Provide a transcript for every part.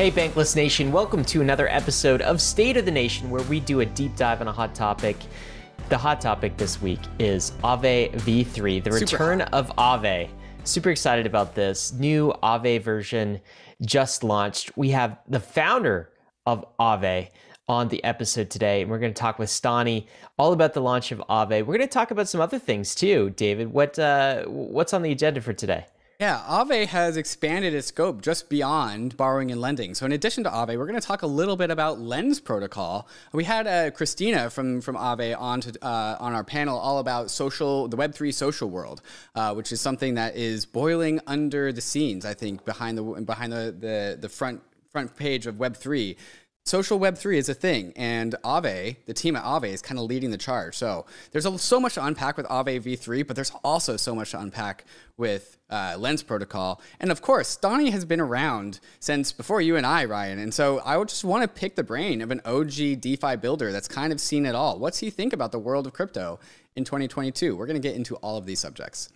Hey, Bankless Nation, welcome to another episode of State of the Nation, where we do a deep dive on a hot topic. The hot topic this week is Aave v3, the Super return of Aave. Super excited about this new Aave version just launched. We have the founder of Aave on the episode today, and we're going to talk with Stani all about the launch of Aave. We're going to talk about some other things too, David. What uh, what's on the agenda for today? Yeah, Aave has expanded its scope just beyond borrowing and lending. So, in addition to Aave, we're going to talk a little bit about Lens Protocol. We had uh, Christina from from Aave on to, uh, on our panel all about social, the Web three social world, uh, which is something that is boiling under the scenes. I think behind the behind the, the, the front front page of Web3 social web 3 is a thing and Aave the team at Aave is kind of leading the charge. So there's a, so much to unpack with Aave v3 but there's also so much to unpack with uh, lens protocol. And of course Stani has been around since before you and i ryan and so i would just want to pick the brain of an og defi builder that's kind of seen it all. What's he think about the world of crypto in 2022 we're going to get into all of these subjects.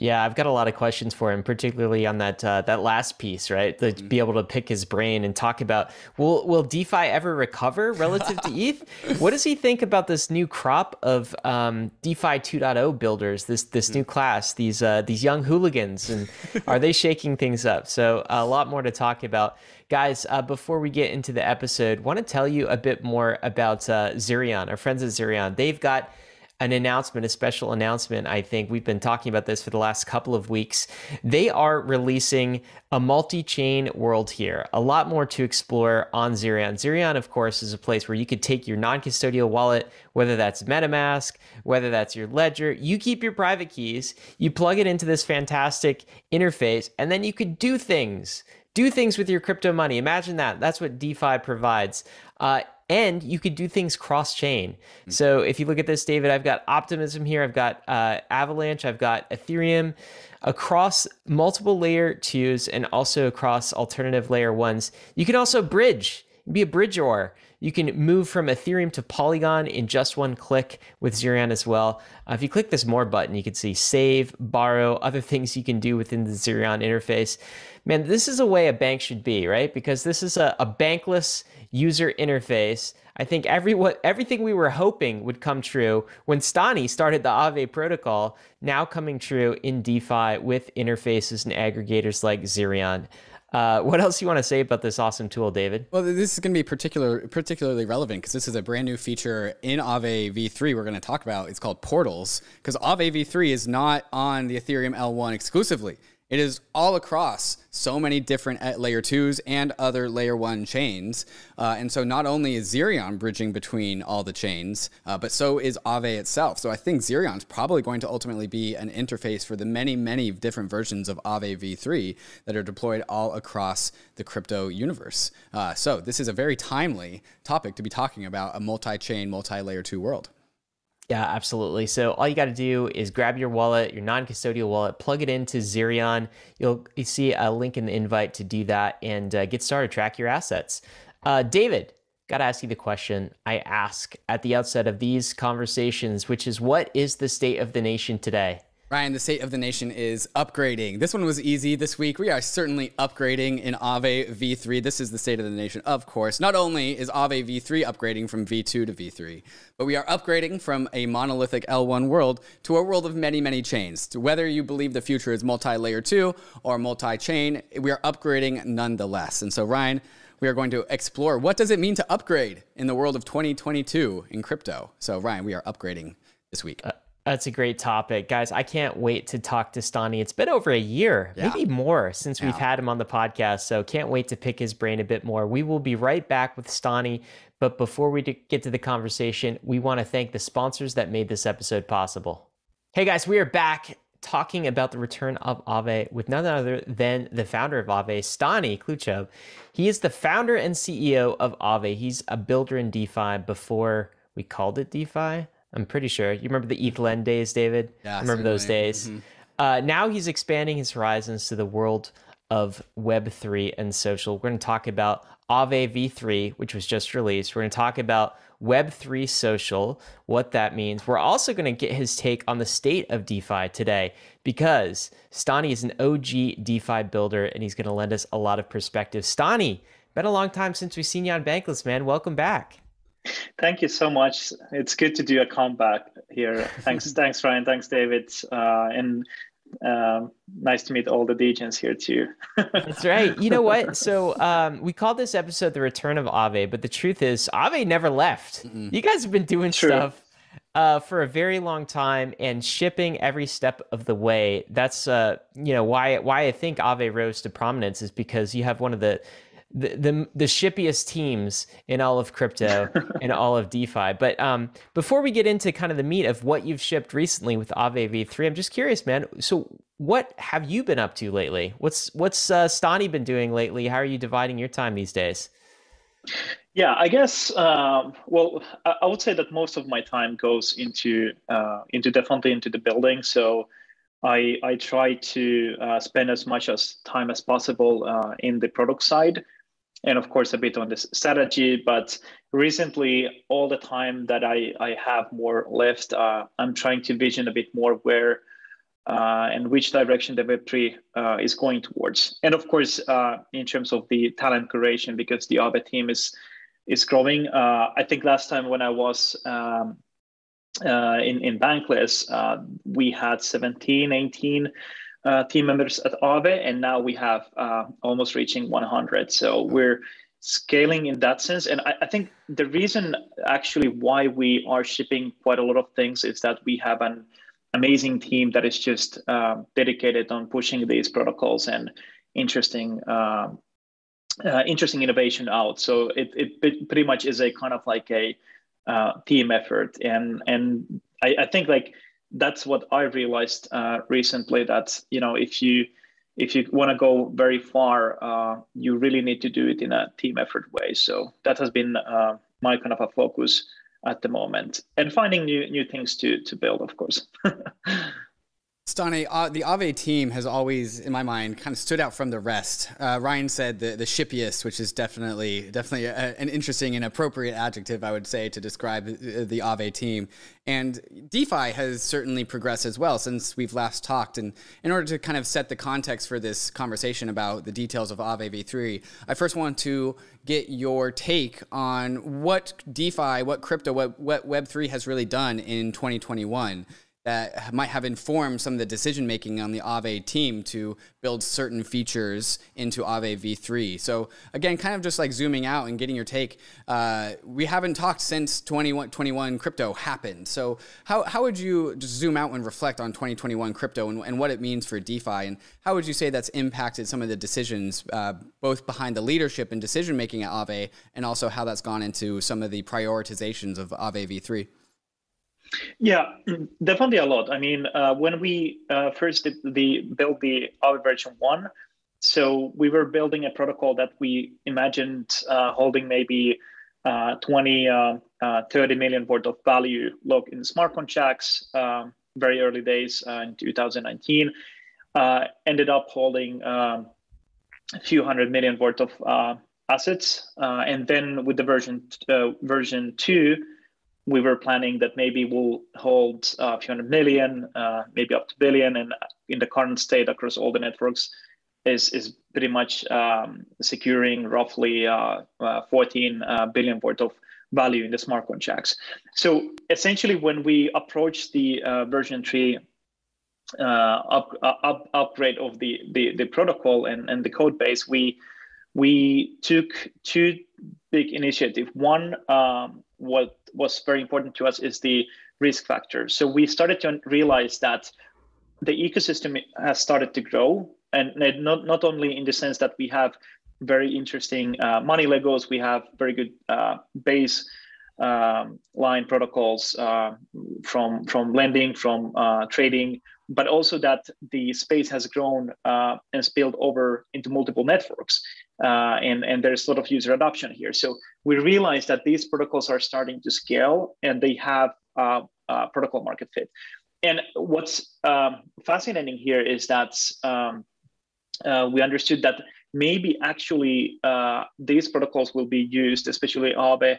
Yeah, I've got a lot of questions for him, particularly on that uh, that last piece, right? To Mm-hmm. be able to pick his brain and talk about will will DeFi ever recover relative to ETH? What does he think about this new crop of um, DeFi 2.0 builders? This this Mm. new class, these uh, these young hooligans, and are they shaking things up? So a lot more to talk about, guys. Uh, before we get into the episode, want to tell you a bit more about uh, Zerion, our friends at Zerion. They've got an announcement, a special announcement. I think we've been talking about this for the last couple of weeks. They are releasing a multi chain world here, a lot more to explore on Zerion. Zerion, of course, is a place where you could take your non custodial wallet, whether that's MetaMask, whether that's your ledger, you keep your private keys, you plug it into this fantastic interface, and then you could do things. Do things with your crypto money. Imagine that. That's what DeFi provides. Uh, and you could do things cross chain. So if you look at this, David, I've got Optimism here, I've got uh, Avalanche, I've got Ethereum across multiple layer twos and also across alternative layer ones. You can also bridge, be a bridge OR. You can move from Ethereum to Polygon in just one click with Zerion as well. Uh, if you click this more button, you can see save, borrow, other things you can do within the Zerion interface. Man, this is a way a bank should be, right? Because this is a, a bankless user interface. I think every what everything we were hoping would come true when Stani started the Aave protocol, now coming true in DeFi with interfaces and aggregators like Zerion. Uh, what else you want to say about this awesome tool, David? Well, this is going to be particular, particularly relevant because this is a brand new feature in Aave v3 we're going to talk about. It's called Portals because Aave v3 is not on the Ethereum L1 exclusively. It is all across so many different uh, layer twos and other layer one chains. Uh, and so not only is Zerion bridging between all the chains, uh, but so is Aave itself. So I think Zerion is probably going to ultimately be an interface for the many, many different versions of Aave v3 that are deployed all across the crypto universe. Uh, so this is a very timely topic to be talking about a multi-chain, multi-layer two world. Yeah, absolutely. So all you got to do is grab your wallet, your non-custodial wallet, plug it into Zerion. You'll you see a link in the invite to do that and uh, get started. Track your assets. Uh, David, got to ask you the question I ask at the outset of these conversations, which is, what is the state of the nation today? Ryan, the state of the nation is upgrading. This one was easy this week. We are certainly upgrading in Aave v3. This is the state of the nation, of course. Not only is Aave v3 upgrading from v2 to v3, but we are upgrading from a monolithic L1 world to a world of many, many chains. To whether you believe the future is multi layer 2 or multi chain, we are upgrading nonetheless. And so, Ryan, we are going to explore what does it mean to upgrade in the world of 2022 in crypto. So, Ryan, we are upgrading this week. Uh, That's a great topic. Guys, I can't wait to talk to Stani. It's been over a year, Yeah. maybe more, since we've had him on the podcast. So can't wait to pick his brain a bit more. We will be right back with Stani. But before we get to the conversation, we want to thank the sponsors that made this episode possible. Hey guys, we are back talking about the return of Aave with none other than the founder of Aave, Stani Kulechov. He is the founder and CEO of Aave. He's a builder in DeFi before we called it DeFi. I'm pretty sure. You remember the ETHLend days, David? Yeah, remember those days. Uh, now he's expanding his horizons to the world of Web3 and social. We're going to talk about Aave v3, which was just released. We're going to talk about Web3 social, what that means. We're also going to get his take on the state of DeFi today because Stani is an OG DeFi builder and he's going to lend us a lot of perspective. Stani, been a long time since we've seen you on Bankless, man. Welcome back. Thank you so much. It's good to do a comeback here. Thanks, thanks, Ryan. Thanks, David. Uh, and um, nice to meet all the DJs here too. That's right. You know what? So um, we called this episode "The Return of Aave," but the truth is, Aave never left. Mm-mm. You guys have been doing True. stuff uh, for a very long time and shipping every step of the way. That's uh, you know why why I think Aave rose to prominence is because you have one of the the the, the shippiest teams in all of crypto and all of DeFi. But um, before we get into kind of the meat of what you've shipped recently with Aave V3, I'm just curious, man. So what have you been up to lately? What's what's uh, Stani been doing lately? How are you dividing your time these days? Yeah, I guess. Um, well, I would say that most of my time goes into uh, into definitely into the building. So I I try to uh, spend as much as time as possible uh, in the product side and of course a bit on this strategy but recently all the time that i, I have more left uh, i'm trying to vision a bit more where uh, and which direction the web3 uh, is going towards. And of course uh, in terms of the talent curation because the other team is is growing. Uh, i think last time when i was um, uh, in in bankless we had 17 18 uh, team members at Aave, and now we have uh, almost reaching 100. So we're scaling in that sense. And I, I, think the reason actually why we are shipping quite a lot of things is that we have an amazing team that is just uh, dedicated on pushing these protocols and interesting. Um, uh, interesting innovation out. So it, it pretty much is a kind of like a uh, team effort, and and I, I think like that's what I realized uh, recently that you know if you if you want to go very far, uh, you really need to do it in a team effort way. So that has been uh, my kind of a focus at the moment, and finding new new things to to build, of course. Stani, uh, the Aave team has always, in my mind, kind of stood out from the rest. Uh, Ryan said the, the shippiest, which is definitely definitely a, an interesting and appropriate adjective, I would say, to describe the Aave team. And DeFi has certainly progressed as well since we've last talked. And in order to kind of set the context for this conversation about the details of Aave V3, I first want to get your take on what DeFi, what crypto, what, what Web3 has really done in 2021 that might have informed some of the decision making on the Aave team to build certain features into Aave v3. So again, kind of just like zooming out and getting your take. Uh, we haven't talked since 2021 crypto happened. So how, how would you just zoom out and reflect on 2021 crypto and, and what it means for DeFi? And how would you say that's impacted some of the decisions, uh, both behind the leadership and decision making at Aave, and also how that's gone into some of the prioritizations of Aave v3? Yeah, definitely a lot. I mean, uh, when we uh, first did the built the version one, so we were building a protocol that we imagined uh, holding maybe uh, 20, uh, uh, 30 million worth of value log in smart contracts. Um, very early days in 2019, ended up holding um, a few hundred million worth of assets, and then with the version version two we were planning that maybe we'll hold a few hundred million, uh, maybe up to billion, and in the current state across all the networks is is pretty much um, securing roughly uh, uh, 14 uh, billion worth of value in the smart contracts. So essentially, when we approach the uh, version three uh, up, up, upgrade of the, the the protocol and and the code base, we we took two big initiatives. One, um, what was very important to us is the risk factor. So we started to realize that the ecosystem has started to grow, and not not only in the sense that we have very interesting uh, money Legos, we have very good uh, base um, line protocols uh, from from lending, from uh, trading, but also that the space has grown uh, and spilled over into multiple networks. Uh, and, and there's a lot of user adoption here. So we realize that these protocols are starting to scale and they have uh, uh, protocol market fit. And what's um, fascinating here is that um, uh, we understood that maybe actually uh, these protocols will be used, especially Aave,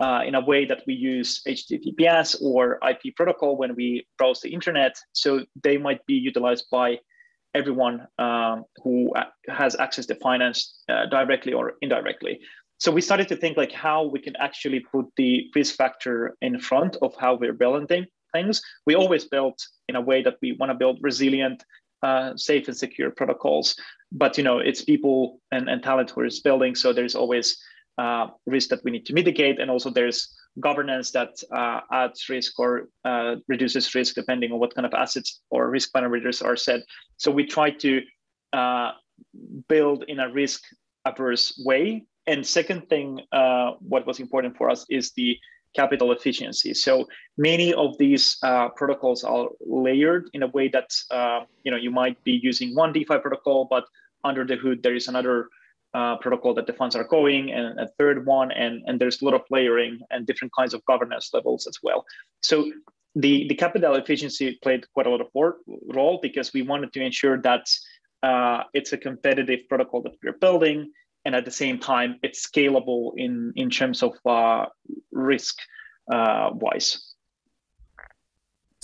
uh, in a way that we use HTTPS or IP protocol when we browse the internet. So they might be utilized by everyone um, who has access to finance uh, directly or indirectly. So we started to think like how we can actually put the risk factor in front of how we're building things. We always built in a way that we want to build resilient, uh, safe and secure protocols. But you know, it's people and, and talent who is building, so there's always uh, risk that we need to mitigate, and also there's governance that uh, adds risk or uh, reduces risk depending on what kind of assets or risk parameters are set. So we try to uh, build in a risk averse way. And second thing, uh, what was important for us is the capital efficiency. So many of these uh, protocols are layered in a way that uh, you know you might be using one DeFi protocol, but under the hood there is another uh, protocol that the funds are going, and a third one, and and there's a lot of layering and different kinds of governance levels as well. So the the capital efficiency played quite a lot of role because we wanted to ensure that uh, it's a competitive protocol that we're building and at the same time it's scalable in in terms of uh, risk uh, wise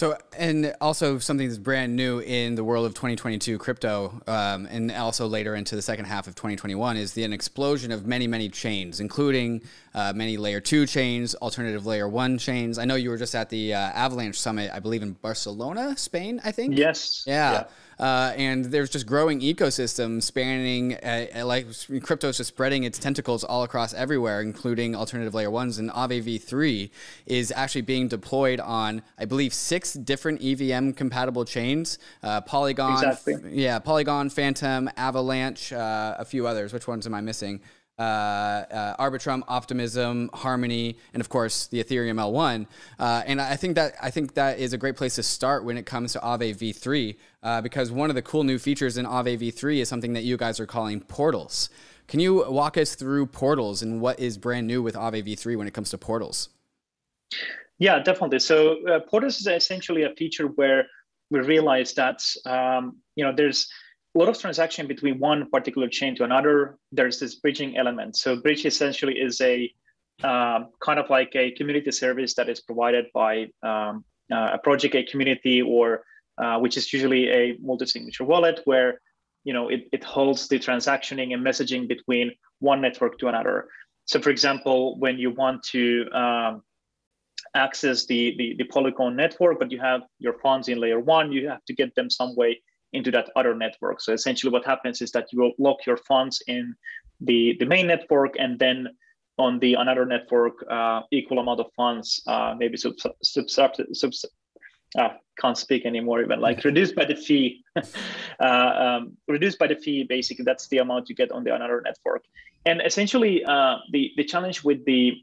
so, and also something that's brand new in the world of 2022 crypto, um, and also later into the second half of 2021, is the an explosion of many, many chains, including uh, many layer two chains, alternative layer one chains. I know you were just at the uh, Avalanche Summit, I believe in Barcelona, Spain, I think. Yes. Yeah. yeah. Uh, and there's just growing ecosystem spanning uh, uh like crypto is just spreading its tentacles all across everywhere, including alternative layer ones. And Aave v3 is actually being deployed on, I believe, six different EVM compatible chains: uh, Polygon, exactly. yeah, Polygon, Fantom, Avalanche, uh, a few others. Which ones am I missing? Uh, uh, Arbitrum, Optimism, Harmony, and of course the Ethereum L1. Uh, and I think that I think that is a great place to start when it comes to Aave v3, uh, because one of the cool new features in Aave v3 is something that you guys are calling portals. Can you walk us through portals and what is brand new with Aave v3 when it comes to portals? Yeah, definitely. So uh, portals is essentially a feature where we realize that um, you know there's a lot of transaction between one particular chain to another. There's this bridging element. So bridge essentially is a um, kind of like a community service that is provided by um, uh, a project, a community, or uh, which is usually a multi-signature wallet where you know it, it holds the transactioning and messaging between one network to another. So, for example, when you want to um, access the, the the Polygon network, but you have your funds in layer one, you have to get them some way into that other network. So essentially what happens is that you will lock your funds in the, the main network and then on the another network, uh, equal amount of funds, uh, maybe sub, sub, sub, sub uh, can't speak anymore even like reduced by the fee. Uh, um, reduced by the fee basically that's the amount you get on the another network. And essentially uh, the the challenge with the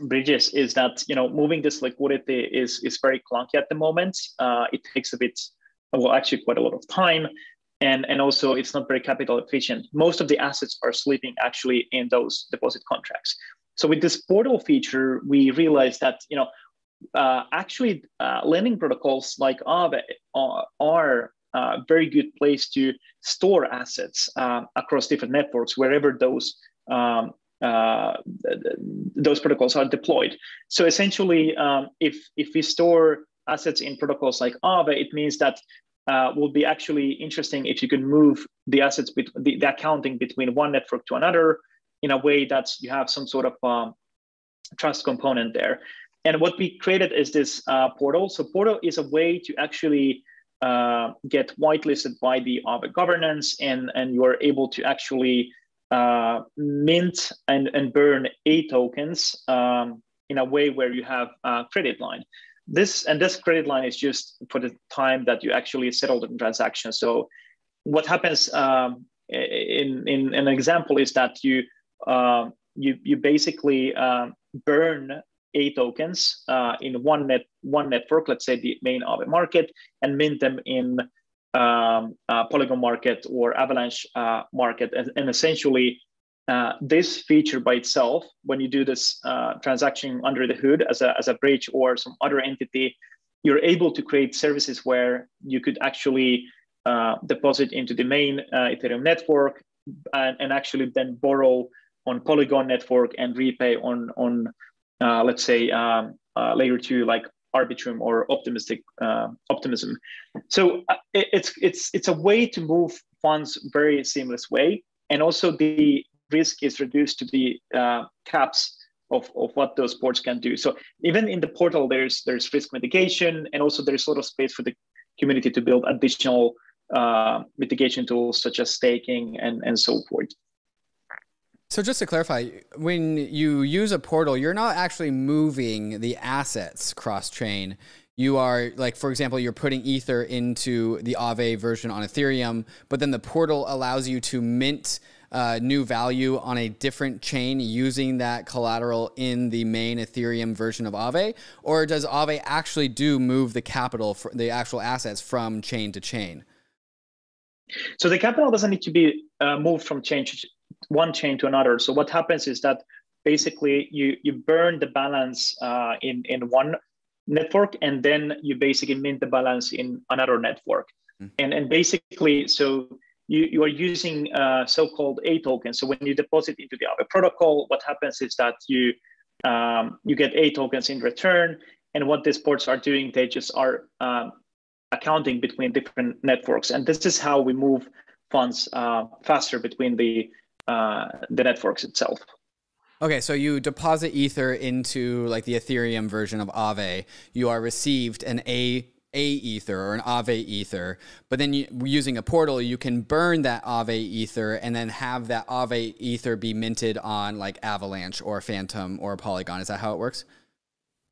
bridges is that you know moving this liquidity is is very clunky at the moment. Uh, it takes a bit well, actually quite a lot of time. And, and also it's not very capital efficient. Most of the assets are sleeping actually in those deposit contracts. So with this portal feature, we realized that, you know, uh, actually uh, lending protocols like Aave are, are a very good place to store assets uh, across different networks, wherever those um, uh, those protocols are deployed. So essentially, um, if if we store assets in protocols like Aave, it means that uh, will be actually interesting if you can move the assets, bet- the, the, accounting between one network to another in a way that you have some sort of um, trust component there. And what we created is this uh, portal. So portal is a way to actually uh, get whitelisted by the Aave governance, and and you are able to actually uh, mint and and burn A tokens um, in a way where you have a credit line this and this credit line is just for the time that you actually settle the transaction. So what happens um, in, in an example is that you uh, you you basically uh, burn a tokens uh, in one net one network, let's say the main Aave market, and mint them in um, Polygon market or Avalanche uh, market, and, and essentially uh, this feature by itself, when you do this uh, transaction under the hood as a, as a bridge or some other entity, you're able to create services where you could actually uh, deposit into the main uh, Ethereum network and, and, actually then borrow on Polygon network and repay on, on uh, let's say, um, layer two like Arbitrum or optimistic optimism. So it, it's it's it's a way to move funds very seamless way, and also the risk is reduced to the uh, caps of, of what those ports can do. So even in the portal, there's there's risk mitigation, and also there's a lot of space for the community to build additional uh, mitigation tools such as staking and and so forth. So just to clarify, when you use a portal, you're not actually moving the assets cross chain. You are like, for example, you're putting Ether into the Aave version on Ethereum, but then the portal allows you to mint uh, new value on a different chain using that collateral in the main Ethereum version of Aave? Or does Aave actually do move the capital, for the actual assets from chain to chain? So the capital doesn't need to be uh, moved from chain to one chain to another. So what happens is that basically you you burn the balance uh, in in one network and then you basically mint the balance in another network. Mm-hmm. And and basically so you, you are using uh, so-called A tokens. So when you deposit into the Aave protocol, what happens is that you um, you get A tokens in return. And what these ports are doing, they just are um, accounting between different networks. And this is how we move funds uh, faster between the uh, the networks itself. Okay, so you deposit Ether into like the Ethereum version of Aave. You are received an A a ether or an Aave ether, but then you, using a portal, you can burn that Aave ether and then have that Aave ether be minted on like Avalanche or Fantom or Polygon. Is that how it works?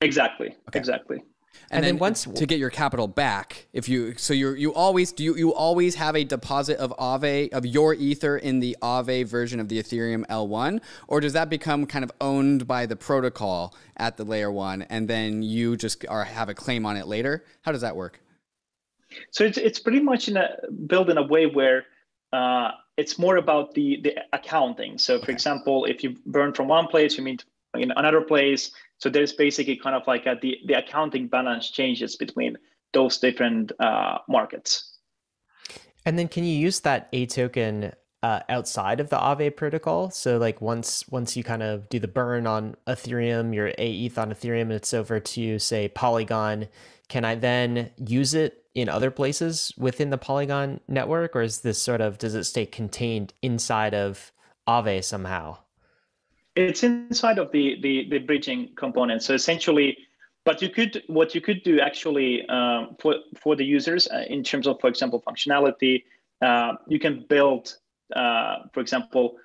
Exactly. Okay. Exactly. And, and then, then, once to get your capital back, if you so you you always do you, you always have a deposit of Aave of your ether in the Aave version of the Ethereum L1, or does that become kind of owned by the protocol at the layer one, and then you just are have a claim on it later? How does that work? So it's it's pretty much in a built in a way where uh, it's more about the the accounting. So for okay. example, if you burn from one place, you mean in another place so there's basically kind of like a, the, the accounting balance changes between those different uh, markets. And then can you use that A token uh, outside of the Aave protocol? So like once once you kind of do the burn on Ethereum, your A ETH on Ethereum, and it's over to say Polygon, can I then use it in other places within the Polygon network, or is this sort of does it stay contained inside of Aave somehow? It's inside of the, the, the bridging component. So essentially, but you could what you could do actually um, for for the users uh, in terms of, for example, functionality. Uh, you can build, uh, for example,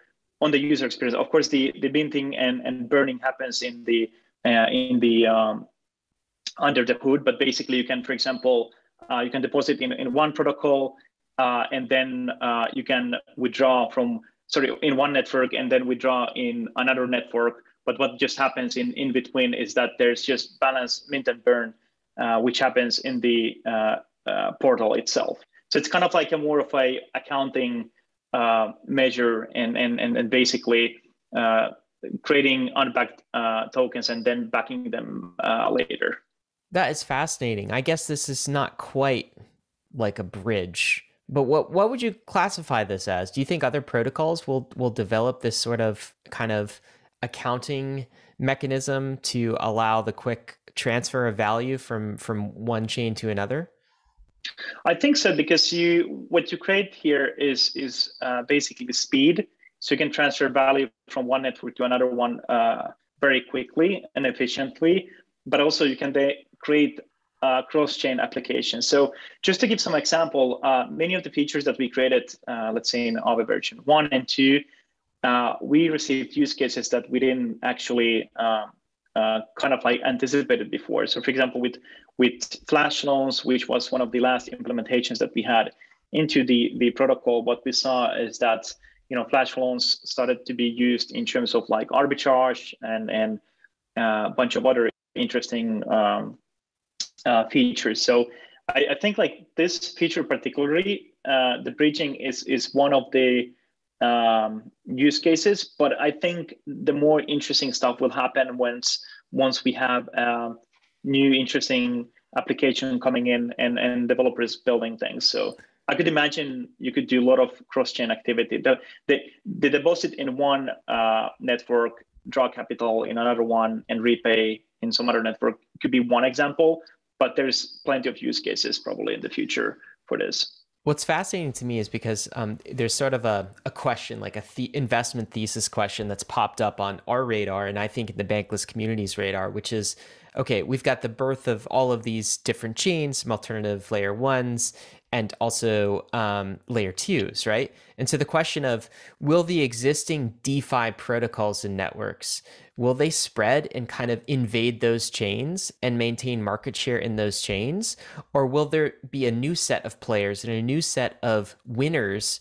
on the user experience. Of course, the the minting and, and burning happens in the uh, in the um, under the hood. But basically, you can, for example, uh, you can deposit in, in one protocol, uh, and then you can withdraw from sorry, in one network and then withdraw in another network. But what just happens in, in between is that there's just balance mint and burn, uh, which happens in the uh, uh, portal itself. So it's kind of like a more of a accounting uh, measure and, and, and, and basically uh, creating unbacked tokens and then backing them later. That is fascinating. I guess this is not quite like a bridge but what what would you classify this as? Do you think other protocols will will develop this sort of kind of accounting mechanism to allow the quick transfer of value from from one chain to another? I think so because you what you create here is is uh, basically the speed, so you can transfer value from one network to another one uh, very quickly and efficiently. But also you can de- create uh, cross-chain applications. So just to give some example, uh, many of the features that we created, uh, let's say in Aave version one and two, uh, we received use cases that we didn't actually um, uh, kind of like anticipated before. So for example, with with flash loans, which was one of the last implementations that we had into the, the protocol, what we saw is that you know flash loans started to be used in terms of like arbitrage and and uh, a bunch of other interesting um, uh, features. So I, I, think like this feature particularly, uh, the bridging is is one of the um, use cases. But I think the more interesting stuff will happen once once we have a new interesting application coming in and and developers building things. So I could imagine you could do a lot of cross-chain activity. The, the, the deposit in one uh, network, draw capital in another one, and repay in some other network could be one example, but there's plenty of use cases probably in the future for this. What's fascinating to me is because um, there's sort of a, a question, like a investment thesis question that's popped up on our radar, and I think in the bankless community's radar, which is okay, we've got the birth of all of these different chains, some alternative layer ones, and also um, layer twos, right? And so the question of will the existing DeFi protocols and networks will they spread and kind of invade those chains and maintain market share in those chains, or will there be a new set of players and a new set of winners?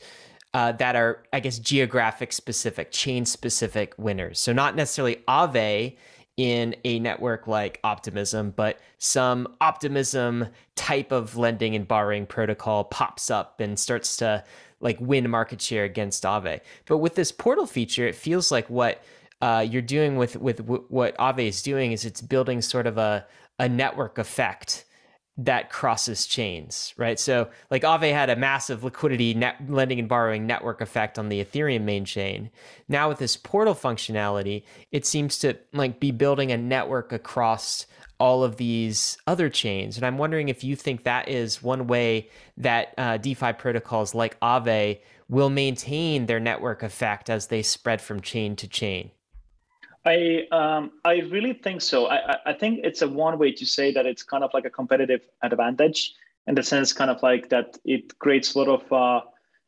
Uh, that are, I guess, geographic specific, chain specific winners. So, not necessarily Aave in a network like Optimism, but some Optimism type of lending and borrowing protocol pops up and starts to like win market share against Aave. But with this portal feature, it feels like what uh, you're doing with with w- what Aave is doing is it's building sort of a a network effect that crosses chains, right? So like Aave had a massive liquidity net lending and borrowing network effect on the Ethereum main chain. Now with this portal functionality, it seems to like be building a network across all of these other chains. And I'm wondering if you think that is one way that uh, DeFi protocols like Aave will maintain their network effect as they spread from chain to chain. I um, I really think so. I, I think it's a one way to say that it's kind of like a competitive advantage in the sense, kind of like that it creates a lot of uh,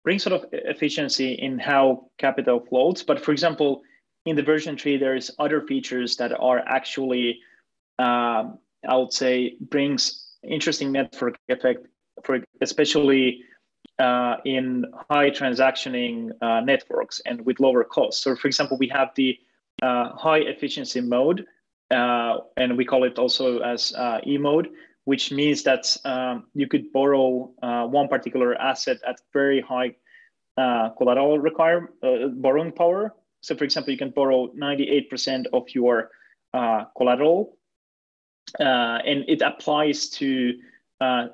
brings sort of efficiency in how capital flows. But for example, in the version tree, there's other features that are actually, uh, I would say, brings interesting network effect for especially uh, in high transactioning uh, networks and with lower costs. So, for example, we have the uh, high efficiency mode, uh, and we call it also as uh, E mode, which means that um, you could borrow uh, one particular asset at very high uh, collateral require uh, borrowing power. So, for example, you can borrow 98% of your collateral, and it applies to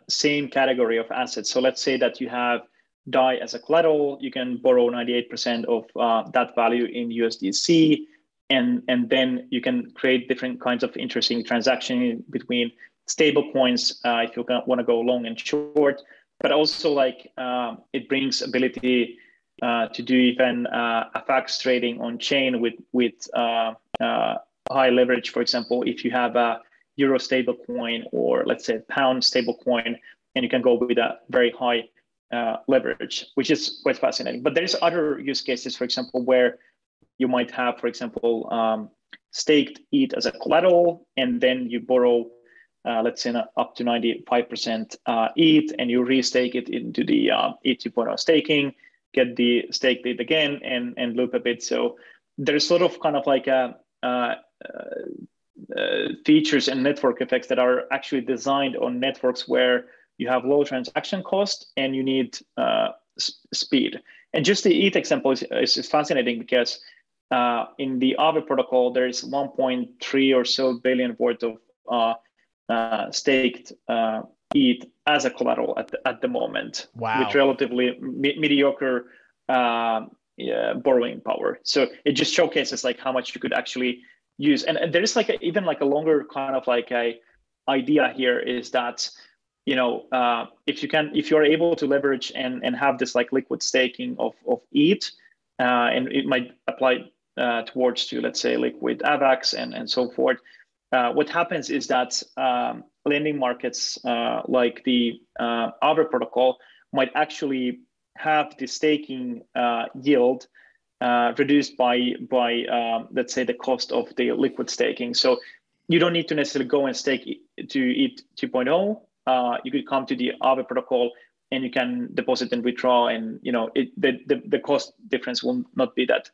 same category of assets. So, let's say that you have DAI as a collateral, you can borrow 98% of that value in USDC and and then you can create different kinds of interesting transaction between stable coins uh, if you want to go long and short but also like uh, it brings ability uh, to do even uh, FX trading on chain with with uh, uh, high leverage. For example if you have a euro stable coin or let's say pound stable coin and you can go with a very high leverage which is quite fascinating. But there's other use cases for example where you might have, for example, um, staked ETH as a collateral, and then you borrow, uh, let's say, up to 95% uh, ETH, and you restake it into the uh, ETH 2.0 staking, get the staked ETH again, and, and loop a bit. So there's sort of kind of like a, uh, uh, features and network effects that are actually designed on networks where you have low transaction cost and you need uh, speed. And just the ETH example is, is fascinating because uh, in the Aave protocol, there is 1.3 or so billion worth of uh, uh, staked uh, ETH as a collateral at the, at the moment, wow. with relatively me- mediocre uh, yeah, borrowing power. So it just showcases like how much you could actually use. And, and there is like a, even like a longer kind of like a idea here is that you know uh, if you can if you're able to leverage and and have this like liquid staking of of ETH. Uh, and it might apply uh, towards to let's say liquid AVAX and, and so forth, uh, what happens is that um, lending markets uh, like the uh, Aave protocol might actually have the staking uh, yield uh, reduced by by um, let's say the cost of the liquid staking. So you don't need to necessarily go and stake to ETH 2.0. Uh, you could come to the Aave protocol and you can deposit and withdraw, and you know it, the, the the cost difference will not be that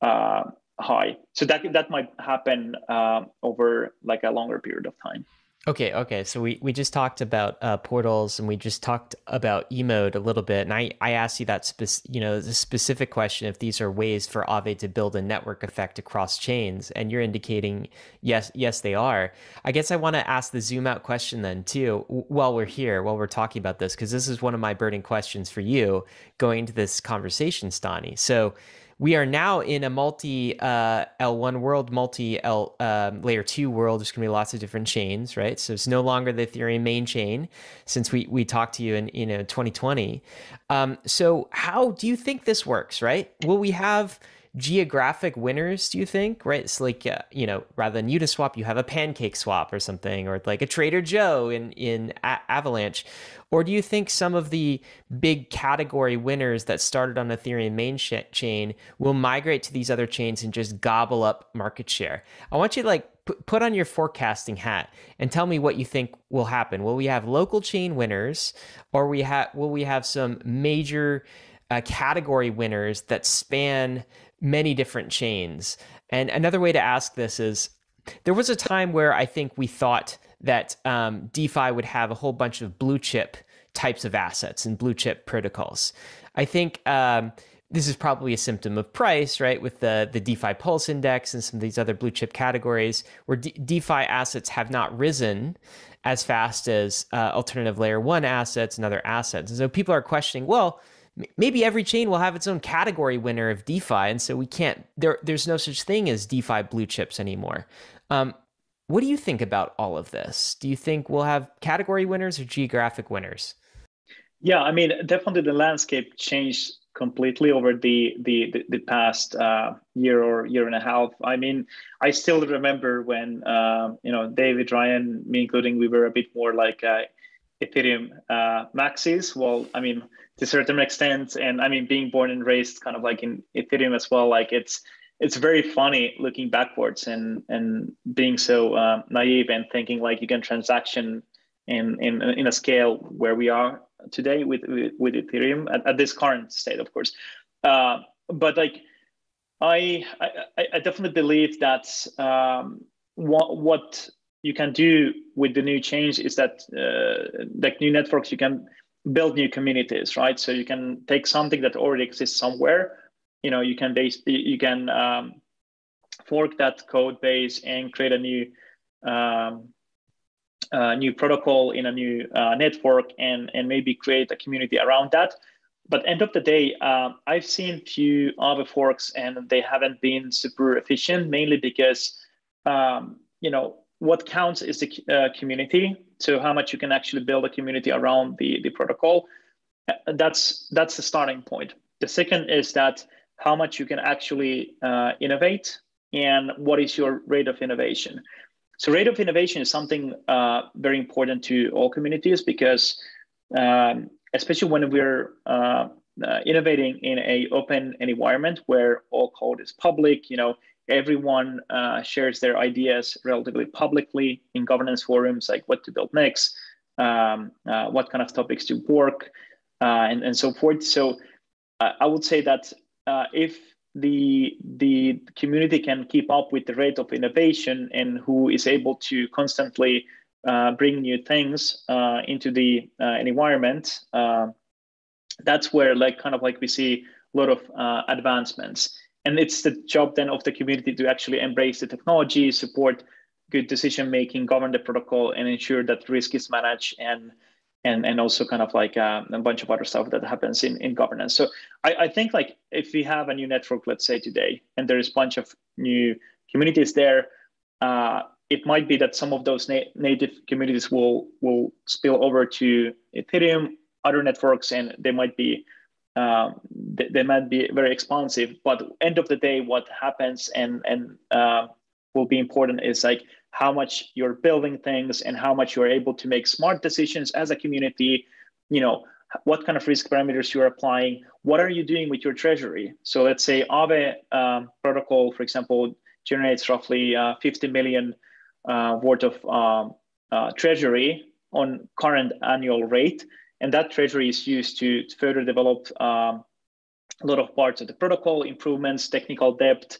uh, high. So that that might happen uh, over like a longer period of time. Okay, okay. So we, we just talked about uh, portals and we just talked about emode a little bit, and I, I asked you that spec- you know the specific question if these are ways for Aave to build a network effect across chains, and you're indicating yes yes they are. I guess I want to ask the zoom out question then too while we're here while we're talking about this because this is one of my burning questions for you going into this conversation, Stani. So we are now in a multi uh, L1 world, multi L um, layer two world. There's going to be lots of different chains, right? So it's no longer the Ethereum main chain since we we talked to you in you know 2020. Um, so how do you think this works, right? Will we have geographic winners do you think right? It's like uh, you know rather than uniswap you have a pancake swap or something or like a trader joe in in a- avalanche. Or do you think some of the big category winners that started on ethereum main sh- chain will migrate to these other chains and just gobble up market share? I want you to like put on your forecasting hat and tell me what you think will happen. Will we have local chain winners or we have will we have some major uh, category winners that span many different chains. And another way to ask this is there was a time where I think we thought that um, DeFi would have a whole bunch of blue chip types of assets and blue chip protocols. I think um, this is probably a symptom of price, right? With the the DeFi Pulse Index and some of these other blue chip categories, where DeFi assets have not risen as fast as uh, alternative layer one assets and other assets. And so people are questioning, well, maybe every chain will have its own category winner of DeFi, and so we can't. There, there's no such thing as DeFi blue chips anymore. Um, what do you think about all of this? Do you think we'll have category winners or geographic winners? Yeah, I mean, definitely the landscape changed completely over the the the, the past uh, year or year and a half. I mean, I still remember when uh, you know David Ryan, me including, we were a bit more like uh, Ethereum uh, maxis. Well, I mean, to a certain extent, and I mean, being born and raised kind of like in Ethereum as well, like it's it's very funny looking backwards and and being so uh, naive and thinking like you can transaction in in in a scale where we are today with with, with Ethereum at, at, this current state, of course. Uh, but like, I, I I definitely believe that um, what what you can do with the new change is that uh, like new networks you can build new communities right? So you can take something that already exists somewhere you know you can base you can um, fork that code base and create a new um, new protocol in a new uh, network and and maybe create a community around that. But end of the day uh, i've seen few other forks and they haven't been super efficient mainly because um, you know what counts is the uh, community. So how much you can actually build a community around the, the protocol. Uh, that's that's the starting point. The second is that how much you can actually uh, innovate and what is your rate of innovation. So rate of innovation is something uh, very important to all communities because um, especially when we're uh, uh, innovating in a open environment where all code is public you know everyone uh, shares their ideas relatively publicly in governance forums, like what to build next, um, uh, what kind of topics to work, uh, and, and so forth. So uh, I would say that uh, if the the community can keep up with the rate of innovation and who is able to constantly uh, bring new things into the environment, that's where like kind of like we see a lot of advancements and it's the job then of the community to actually embrace the technology support good decision making govern the protocol and ensure that risk is managed and and and also kind of like uh, a bunch of other stuff that happens in, in governance. So I, I think like if we have a new network let's say today and there is a bunch of new communities there uh, it might be that some of those na- native communities will will spill over to ethereum other networks and they might be um, they, they, might be very expansive but end of the day what happens and and uh, will be important is like how much you're building things and how much you're able to make smart decisions as a community. You know what kind of risk parameters you're applying. What are you doing with your treasury? So let's say Aave um, protocol for example generates roughly uh, 50 million uh, worth of um, uh, treasury on current annual rate and that treasury is used to, to further develop um, a lot of parts of the protocol, improvements, technical depth,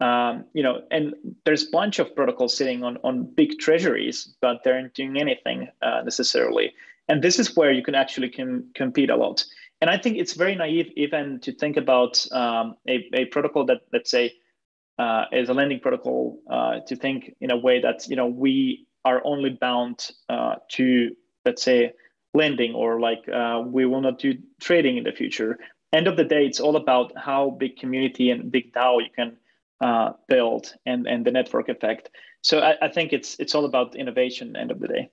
um, you know, and there's a bunch of protocols sitting on, on big treasuries, but they aren't doing anything uh, necessarily. And this is where you can actually can compete a lot. And I think it's very naive even to think about um, a, a protocol that, let's say, uh, is a lending protocol uh, to think in a way that, you know, we are only bound uh, to, let's say, lending or like uh, we will not do trading in the future end of the day, it's all about how big community and big DAO you can uh, build and and the network effect. So I, I think it's it's all about innovation. End of the day.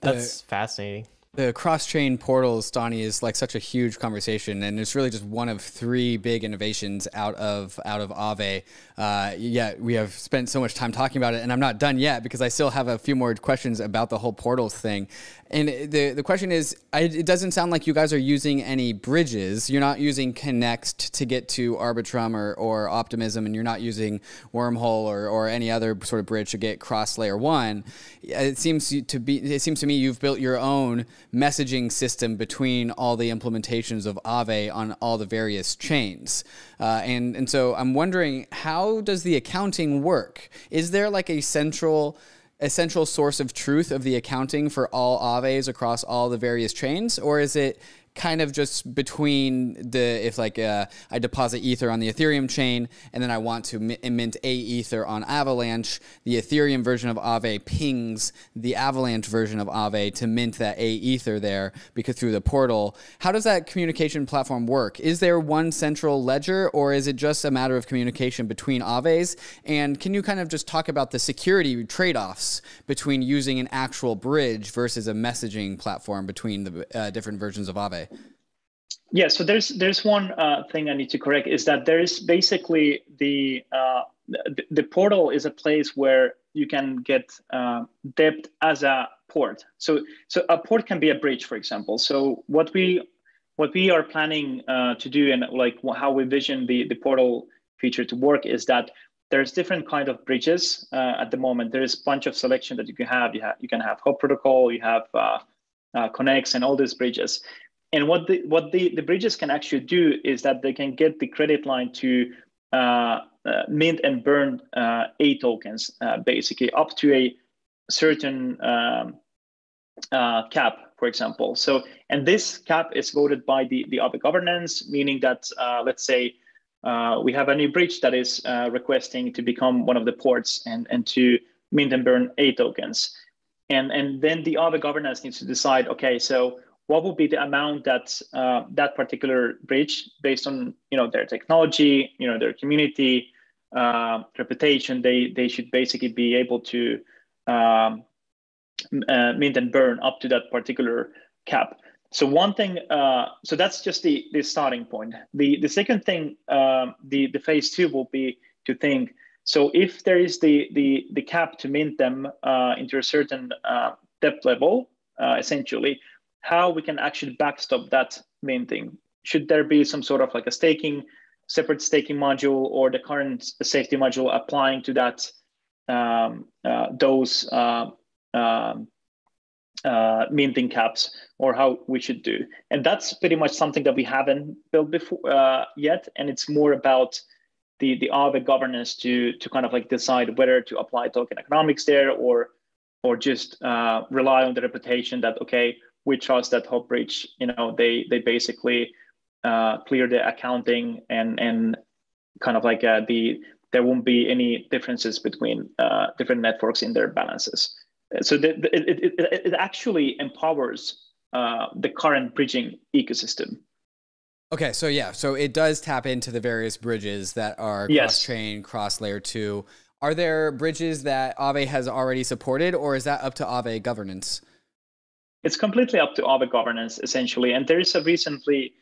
That's fascinating the cross-chain portals, Stani, is like such a huge conversation, and it's really just one of three big innovations out of out of Aave. Uh, yeah, we have spent so much time talking about it, and I'm not done yet because I still have a few more questions about the whole portals thing. And the the question is, I, it doesn't sound like you guys are using any bridges. You're not using Connext to get to Arbitrum or, or Optimism, and you're not using Wormhole or, or any other sort of bridge to get cross layer one. It seems to be. It seems to me you've built your own messaging system between all the implementations of Aave on all the various chains. Uh, and and so I'm wondering, how does the accounting work? Is there like a central essential source of truth of the accounting for all Aaves across all the various chains, or is it kind of just between the if like uh, I deposit ether on the Ethereum chain and then I want to mint a ether on Avalanche, the Ethereum version of Aave pings the Avalanche version of Aave to mint that a ether there because through the portal. How does that communication platform work? Is there one central ledger or is it just a matter of communication between Aaves? And can you kind of just talk about the security trade-offs between using an actual bridge versus a messaging platform between the uh, different versions of Aave? Yeah, so there's there's one uh, thing I need to correct is that there is basically the, uh, the, the portal is a place where you can get uh, debt as a port. So so a port can be a bridge, for example. So what we what we are planning uh, to do and like how we vision the the portal feature to work is that there's different kind of bridges uh, at the moment. There is a bunch of selection that you can have. You have you can have Hop protocol, you have uh, Connext, and all these bridges. And what the what the, the bridges can actually do is that they can get the credit line to uh, uh, mint and burn uh, A tokens, uh, basically up to a certain um, uh, cap, for example. So, and this cap is voted by the the Aave governance, meaning that uh, let's say we have a new bridge that is requesting to become one of the ports and and to mint and burn A tokens, and and then the Aave governance needs to decide, okay, so what would be the amount that uh, that particular bridge, based on you know their technology, you know their community uh, reputation, they they should basically be able to um, uh, mint and burn up to that particular cap. So one thing, uh, so that's just the the starting point. The the second thing, um, the the phase two will be to think. So if there is the the the cap to mint them uh, into a certain uh, depth level, essentially how we can actually backstop that main thing. Should there be some sort of like a staking, separate staking module, or the current safety module applying to that um, uh, those uh, um, uh, minting caps, or how we should do? And that's pretty much something that we haven't built before uh, yet, and it's more about the the Aave governance to to kind of like decide whether to apply token economics there or or just uh, rely on the reputation that okay we trust that Hopbridge, you know, they they basically uh, clear the accounting and and kind of like uh, the there won't be any differences between uh, different networks in their balances. So the, the, it, it, it actually empowers uh, the current bridging ecosystem. Okay, so yeah, so it does tap into the various bridges that are yes. cross chain, cross layer two. Are there bridges that Aave has already supported, or is that up to Aave governance? It's completely up to Aave governance essentially. And there is a recently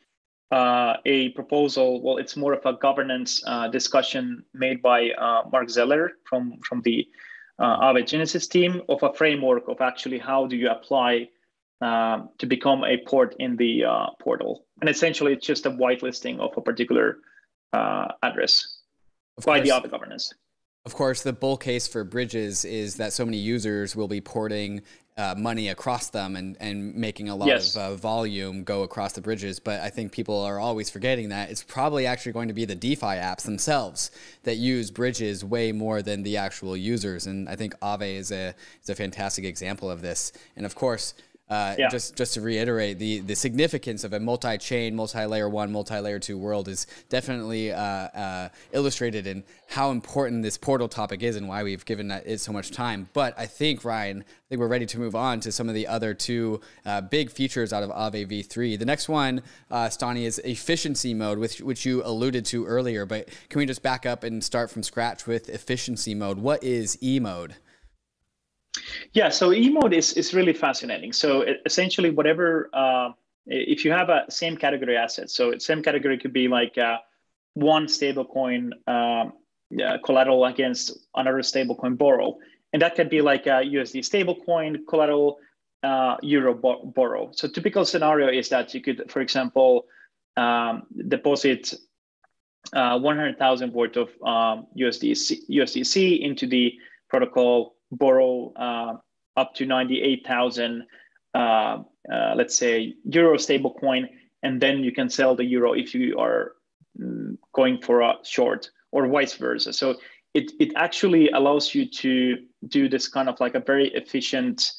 uh, a proposal. Well, it's more of a governance uh, discussion made by uh, Marc Zeller from from the uh, Aave Genesis team of a framework of actually how do you apply um, to become a port in the uh, portal. And essentially, it's just a whitelisting of a particular uh, address of by course. the Aave governance. Of course, the bull case for bridges is that so many users will be porting uh, money across them and, and making a lot yes. of uh, volume go across the bridges. But I think people are always forgetting that it's probably actually going to be the DeFi apps themselves that use bridges way more than the actual users. And I think Aave is a, is a fantastic example of this. And of course, uh, yeah. just just to reiterate, the the significance of a multi-chain, multi-layer one, multi-layer two world is definitely uh, uh, illustrated in how important this portal topic is and why we've given it so much time. But I think Ryan, I think we're ready to move on to some of the other two uh, big features out of Aave v3. The next one, uh, Stani, is efficiency mode, which which you alluded to earlier. But can we just back up and start from scratch with efficiency mode? What is E mode? Yeah, so E mode is, is really fascinating. So essentially, whatever, uh, if you have a same category asset, so same category could be like uh, one stablecoin uh, collateral against another stablecoin borrow. And that could be like a USD stablecoin collateral uh, euro bo- borrow. So typical scenario is that you could, for example, um, deposit uh, 100,000 worth of um, USDC, USDC into the protocol borrow uh, up to 98,000, uh, uh, let's say, euro stablecoin, and then you can sell the euro if you are mm, going for a short or vice versa. So it, it actually allows you to do this kind of like a very efficient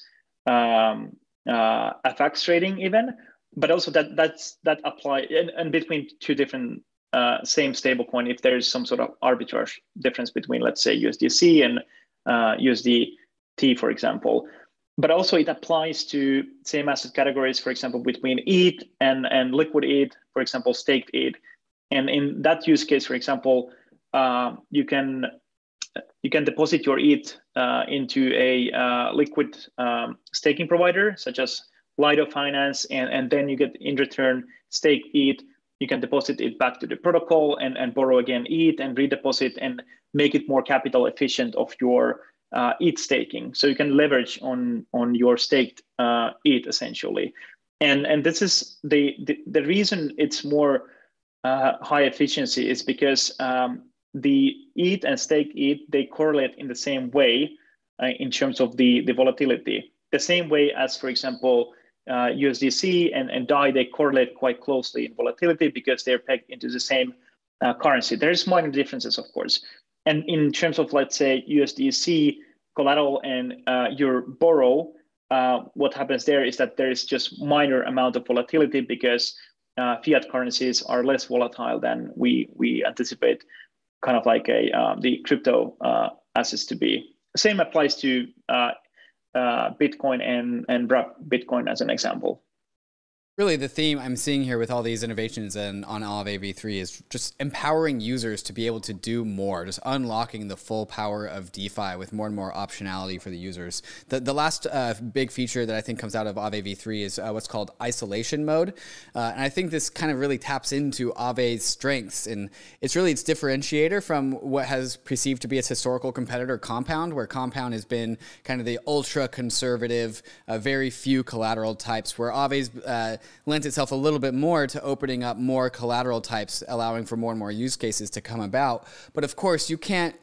um, uh, FX trading even, but also that that's that apply and, and between two different uh, same stablecoin if there is some sort of arbitrage difference between let's say USDC and uh, USDT, for example. But also it applies to same asset categories, for example, between ETH and, and liquid ETH, for example, staked ETH. And in that use case, for example, uh, you can you can deposit your ETH uh, into a uh, liquid um, staking provider, such as Lido Finance, and, and then you get in return stake ETH. You can deposit it back to the protocol and, and borrow again ETH and redeposit and make it more capital efficient of your uh, ETH staking. So you can leverage on on your staked uh, ETH essentially, and and this is the the, the reason it's more uh, high efficiency is because um, the ETH and stake ETH they correlate in the same way uh, in terms of the the volatility. The same way as, for example, uh, USDC and, and DAI, they correlate quite closely in volatility because they're pegged into the same uh, currency. There's minor differences, of course, and in terms of, let's say, USDC collateral and uh, your borrow, uh, what happens there is that there is just minor amount of volatility because uh, fiat currencies are less volatile than we we anticipate, kind of like a uh, the crypto assets to be. Same applies to Uh, Bitcoin and and Bitcoin as an example really the theme I'm seeing here with all these innovations and on Aave v3 is just empowering users to be able to do more, just unlocking the full power of DeFi with more and more optionality for the users. The, the last uh, big feature that I think comes out of Aave v3 is uh, what's called isolation mode. Uh, and I think this kind of really taps into Aave's strengths. And it's really its differentiator from what has perceived to be its historical competitor, Compound, where Compound has been kind of the ultra conservative, uh, very few collateral types, where Aave's lent itself a little bit more to opening up more collateral types, allowing for more and more use cases to come about. But of course, you can't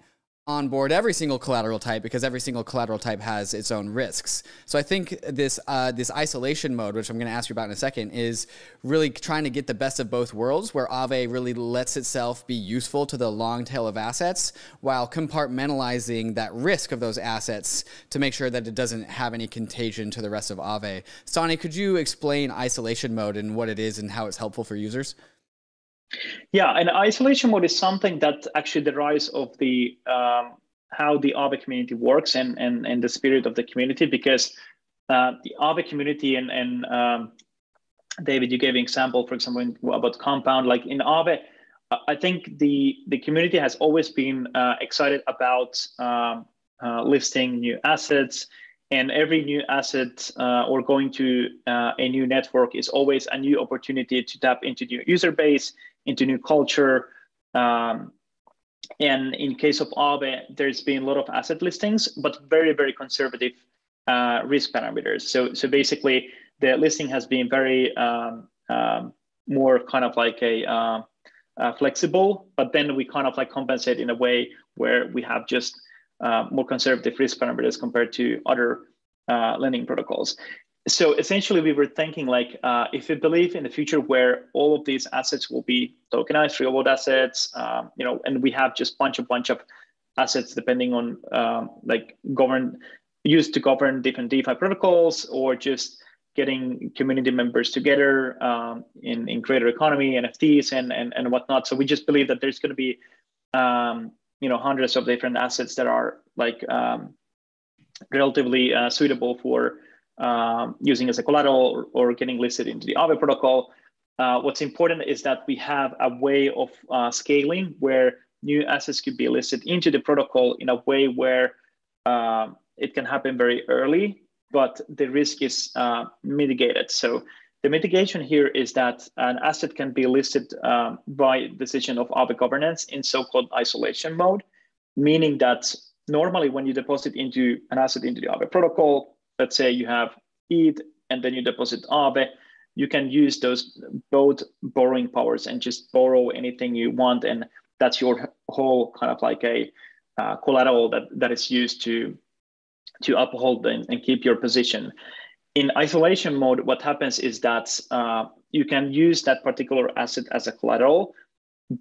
onboard every single collateral type because every single collateral type has its own risks. So I think this uh, this isolation mode, which I'm going to ask you about in a second, is really trying to get the best of both worlds, where Aave really lets itself be useful to the long tail of assets while compartmentalizing that risk of those assets to make sure that it doesn't have any contagion to the rest of Aave. Stani, could you explain isolation mode and what it is and how it's helpful for users? Yeah, and isolation mode is something that actually the rise of the um, how the Aave community works and and and the spirit of the community because uh, the Aave community and and um, David, you gave an example, for example, in, about compound. Like in Aave, I think the the community has always been uh, excited about um, uh, listing new assets, and every new asset uh, or going to uh, a new network is always a new opportunity to tap into new user base into new culture. Um, and in case of Aave, there's been a lot of asset listings, but very, very conservative uh, risk parameters. So, so basically, the listing has been very um, um, more kind of like a uh, uh, flexible, but then we kind of like compensate in a way where we have just uh, more conservative risk parameters compared to other uh, lending protocols so essentially we were thinking like uh, if we believe in the future where all of these assets will be tokenized real world assets um, you know and we have just bunch of bunch of assets depending on um, like govern used to govern different defi protocols or just getting community members together um, in, in creator economy, NFTs, and, and, and whatnot. So we just believe that there's going to be, um, you know, hundreds of different assets that are like um, relatively uh, suitable for um, using as a collateral or, or, getting listed into the Aave protocol. Uh, what's important is that we have a way of uh, scaling where new assets could be listed into the protocol in a way where um, it can happen very early, but the risk is uh, mitigated. So the mitigation here is that an asset can be listed um, by decision of Aave governance in so-called isolation mode, meaning that normally when you deposit into an asset into the Aave protocol, let's say you have ETH and then you deposit Aave, you can use those both borrowing powers and just borrow anything you want. And that's your whole kind of like a uh, collateral that, that is used to, to uphold and, and keep your position. In isolation mode, what happens is that uh, you can use that particular asset as a collateral,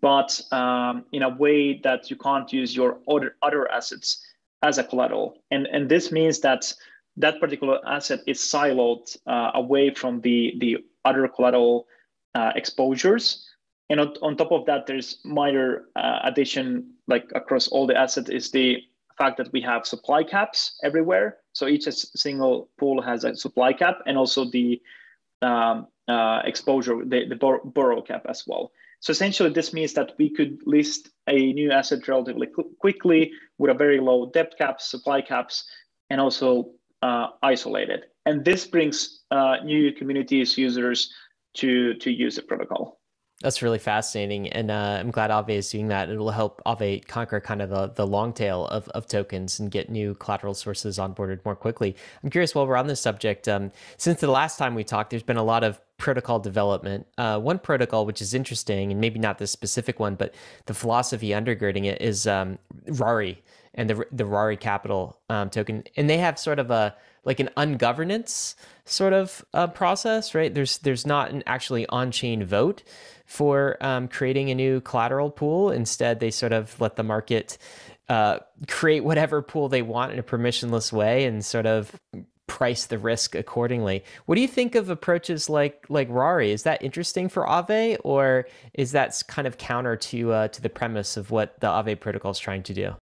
but um, in a way that you can't use your other, other assets as a collateral. And, and this means that that particular asset is siloed uh, away from the, the other collateral uh, exposures. And on, on, top of that, there's minor uh, addition, like across all the assets, is the fact that we have supply caps everywhere. So each single pool has a supply cap and also the um, uh, exposure, the, the bor- borrow cap as well. So essentially, this means that we could list a new asset relatively quickly with a very low debt caps, supply caps, and also uh, isolated. And this brings uh, new communities users to to use the protocol. That's really fascinating, and uh, I'm glad Aave is doing that. It will help Aave conquer kind of the, the long tail of, of tokens and get new collateral sources onboarded more quickly. I'm curious, while we're on this subject, um, since the last time we talked, there's been a lot of protocol development. Uh, one protocol which is interesting, and maybe not the specific one, but the philosophy undergirding it is um, Rari and the the Rari Capital um, token, and they have sort of a like an ungovernance sort of uh, process, right? There's there's not an actually on chain vote for um, creating a new collateral pool. Instead, they sort of let the market uh, create whatever pool they want in a permissionless way and sort of price the risk accordingly. What do you think of approaches like like Rari? Is that interesting for Aave, or is that kind of counter to uh, to the premise of what the Aave protocol is trying to do?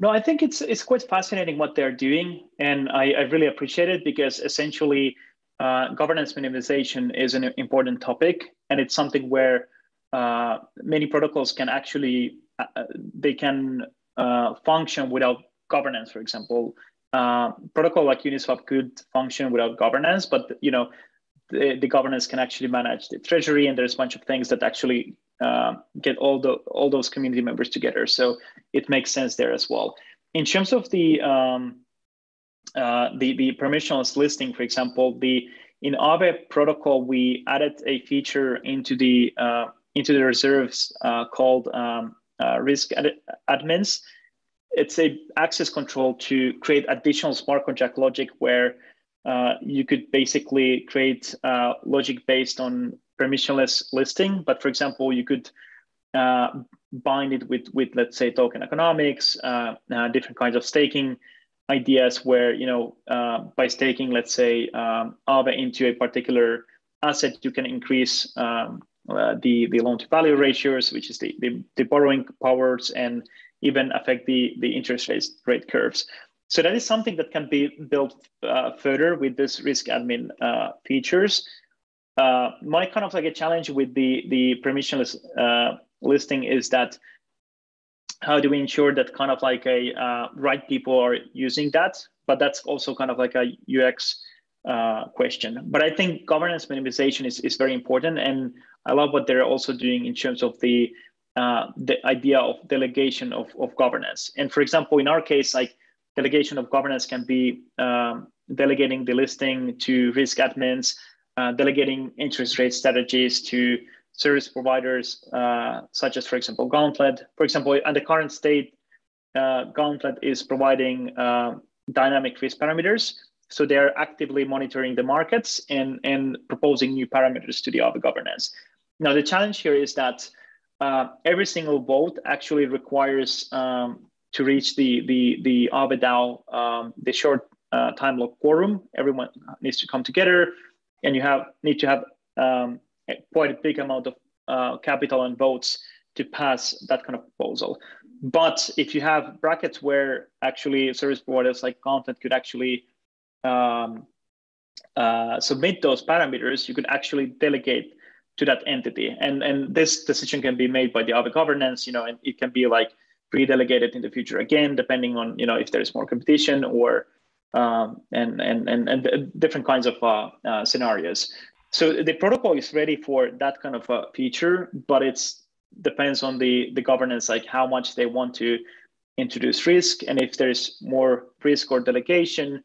No, I think it's it's quite fascinating what they're doing, and I, I really appreciate it because essentially, uh, governance minimization is an important topic, and it's something where uh, many protocols can actually uh, uh they can uh, function without governance. For example, uh, protocol like Uniswap could function without governance, but you know the, the governance can actually manage the treasury, and there's a bunch of things that actually uh, get all the all those community members together. So it makes sense there as well. In terms of the um, uh, the the permissionless listing, for example, the in Aave protocol we added a feature into the uh, into the reserves uh, called um, uh, risk ad- admins. It's a access control to create additional smart contract logic where uh, you could basically create logic based on permissionless listing. But for example, you could uh, bind it with, with let's say, token economics, uh, uh, different kinds of staking ideas where, you know, by staking, let's say, um, Aave into a particular asset, you can increase um, the, the loan to value ratios, which is the, the, the borrowing powers and even affect the, the interest rate, rate curves. So that is something that can be built uh, further with this risk admin uh, features. Uh, my kind of like a challenge with the the permissionless uh, listing is that how do we ensure that kind of like a uh, right people are using that? But that's also kind of like a UX uh, question. But I think governance minimization is, is very important, and I love what they're also doing in terms of the the idea of delegation of, of governance. And for example, in our case, like delegation of governance can be um, delegating the listing to risk admins, uh, delegating interest rate strategies to service providers, uh, such as, for example, Gauntlet. For example, at the current state, uh, Gauntlet is providing uh, dynamic risk parameters. So they are actively monitoring the markets and, and proposing new parameters to the Aave governance. Now, the challenge here is that uh, every single vote actually requires um, to reach the the the Aave DAO, um, the short uh, time lock quorum. Everyone needs to come together, and you have need to have um, quite a big amount of uh, capital and votes to pass that kind of proposal. But if you have brackets where actually service providers like content could actually um, uh, submit those parameters, you could actually delegate to that entity. And and this decision can be made by the Aave governance, you know, and it can be like pre-delegated in the future again, depending on you know if there's more competition or um, and, and and and different kinds of uh, uh, scenarios. So the protocol is ready for that kind of a feature, but it's depends on the the governance, like how much they want to introduce risk, and if there's more risk or delegation,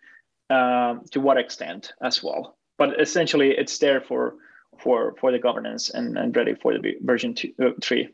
uh, to what extent as well. But essentially, it's there for for for the governance and, and ready for the version two, uh, three.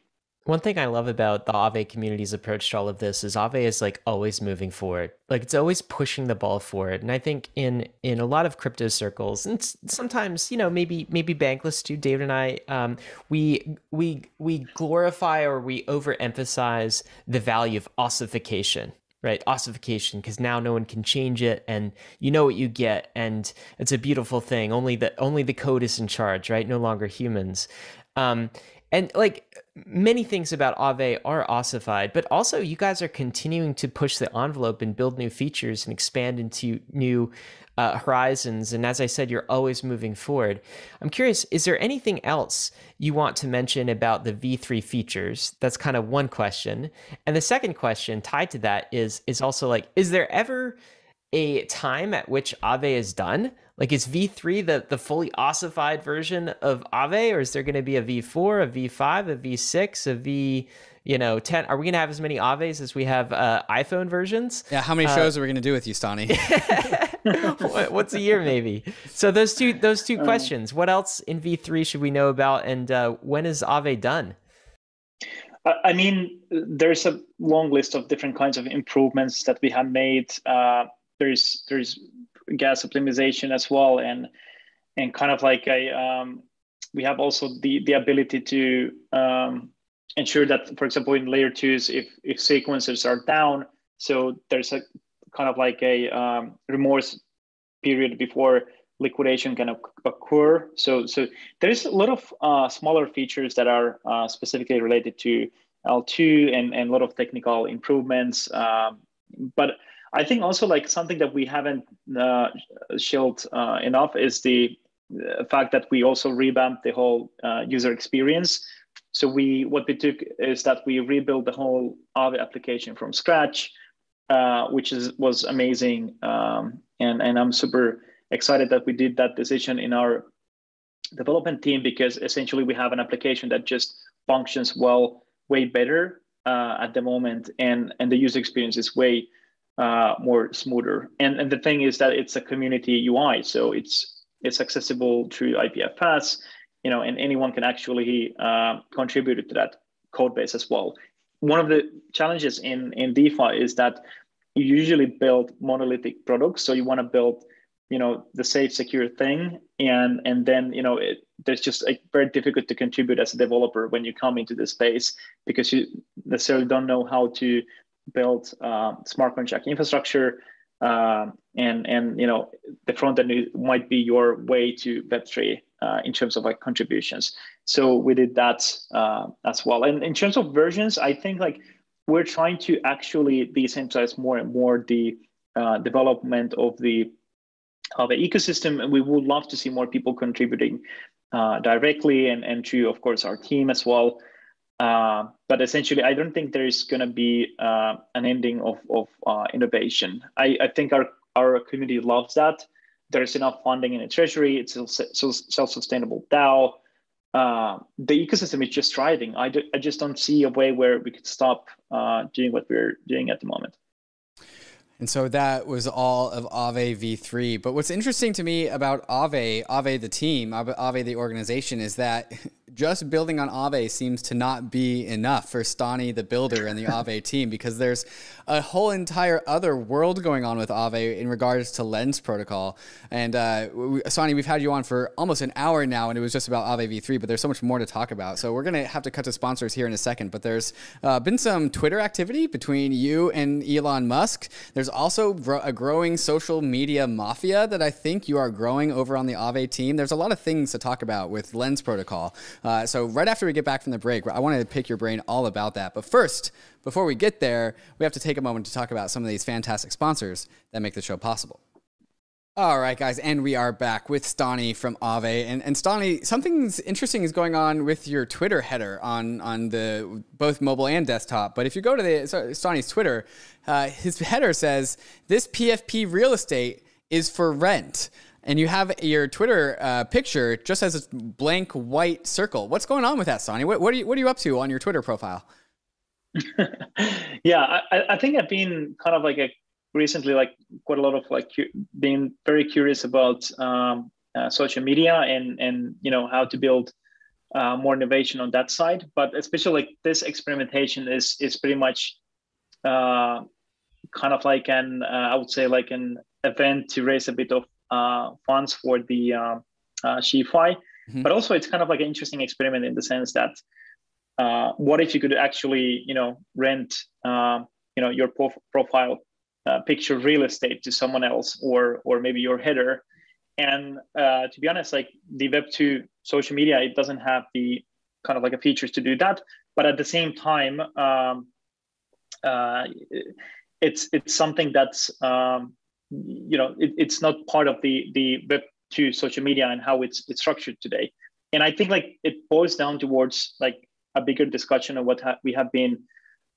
One thing I love about the Aave community's approach to all of this is Aave is like always moving forward. Like it's always pushing the ball forward. And I think in in a lot of crypto circles, and sometimes you know maybe maybe Bankless too, David and I, um, we we we glorify or we overemphasize the value of ossification right ossification because now no one can change it and you know what you get and it's a beautiful thing only the only the code is in charge right no longer humans um, and like many things about Aave are ossified, but also you guys are continuing to push the envelope and build new features and expand into new uh, horizons. And as I said, you're always moving forward. I'm curious, is there anything else you want to mention about the V3 features? That's kind of one question. And the second question tied to that is is also like, is there ever a time at which Aave is done? Like is V3 the, the fully ossified version of Aave, or is there going to be a V4, a V5, a V6, a V, you know, 10? Are we going to have as many Aaves as we have uh, iPhone versions? Yeah, how many uh, shows are we going to do with you, Stani? What's a year, maybe? So those two those two uh. questions. What else in V3 should we know about, and uh, when is Aave done? I mean, there's a long list of different kinds of improvements that we have made. There's there's gas optimization as well, and and kind of like a um, we have also the the ability to um, ensure that, for example, in layer twos, if if sequencers are down, so there's a kind of like a um, remorse period before liquidation can occur. So so there's a lot of uh, smaller features that are uh, specifically related to L2 and, and a lot of technical improvements. Um, but I think also like something that we haven't uh, uh, enough is the uh, fact that we also revamped the whole uh, user experience. So we what we took is that we rebuilt the whole Aave application from scratch, uh, which is was amazing, um, and and I'm super excited that we did that decision in our development team because essentially we have an application that just functions well, way better uh, at the moment, and and the user experience is way uh, more smoother. And and the thing is that it's a community UI, so it's it's accessible through IPF paths, you know, and anyone can actually uh, contribute to that code base as well. One of the challenges in in DeFi is that you usually build monolithic products, so you want to build you know the safe secure thing and and then you know it, there's just very difficult to contribute as a developer when you come into the space because you necessarily don't know how to build uh, smart contract infrastructure, uh, and and you know the front end might be your way to Web3 uh, in terms of like contributions. So we did that uh, as well. And in terms of versions, I think like we're trying to actually decentralize more and more the uh, development of the of the ecosystem, and we would love to see more people contributing uh, directly and and to of course our team as well. Uh, but essentially, I don't think there is going to be uh, an ending of, of uh, innovation. I, I think our, our community loves that. There's enough funding in the treasury. It's a self-sustainable DAO. Uh, the ecosystem is just thriving. I, do, I just don't see a way where we could stop uh, doing what we're doing at the moment. And so that was all of Aave v3. But what's interesting to me about Ave, Aave the team, Aave the organization, is that just building on Aave seems to not be enough for Stani the builder and the Aave team because there's a whole entire other world going on with Aave in regards to Lens protocol. And uh, we, Stani, we've had you on for almost an hour now, and it was just about Aave v3, but there's so much more to talk about. So we're gonna have to cut to sponsors here in a second. But there's uh, been some Twitter activity between you and Elon Musk. There's also a growing social media mafia that I think you are growing over on the Aave team. There's a lot of things to talk about with Lens protocol. Uh, so right after we get back from the break, I wanted to pick your brain all about that. But first, before we get there, we have to take a moment to talk about some of these fantastic sponsors that make the show possible. All right, guys, and we are back with Stani from Aave. And, and Stani, something interesting is going on with your Twitter header on, on the both mobile and desktop. But if you go to the Stani's Twitter, uh, his header says, This PFP real estate is for rent. And you have your Twitter uh, picture just as a blank white circle. What's going on with that, Stani? What, what, are you, what are you up to on your Twitter profile? yeah, I, I think I've been kind of like a recently like quite a lot of like being very curious about um, uh, social media and and you know how to build uh, more innovation on that side. But especially like this experimentation is is pretty much uh, kind of like an uh, I would say like an event to raise a bit of uh, funds for the uh, SheFi. Mm-hmm. But also it's kind of like an interesting experiment in the sense that uh, what if you could actually you know rent you know your prof- profile uh, picture real estate to someone else or or maybe your header. And uh, to be honest like the web 2 social media it doesn't have the kind of like a features to do that. But at the same time um, uh, it's it's something that's um, you know it, it's not part of the the web 2 social media and how it's it's structured today. And i think like it boils down towards like a bigger discussion of what ha- we have been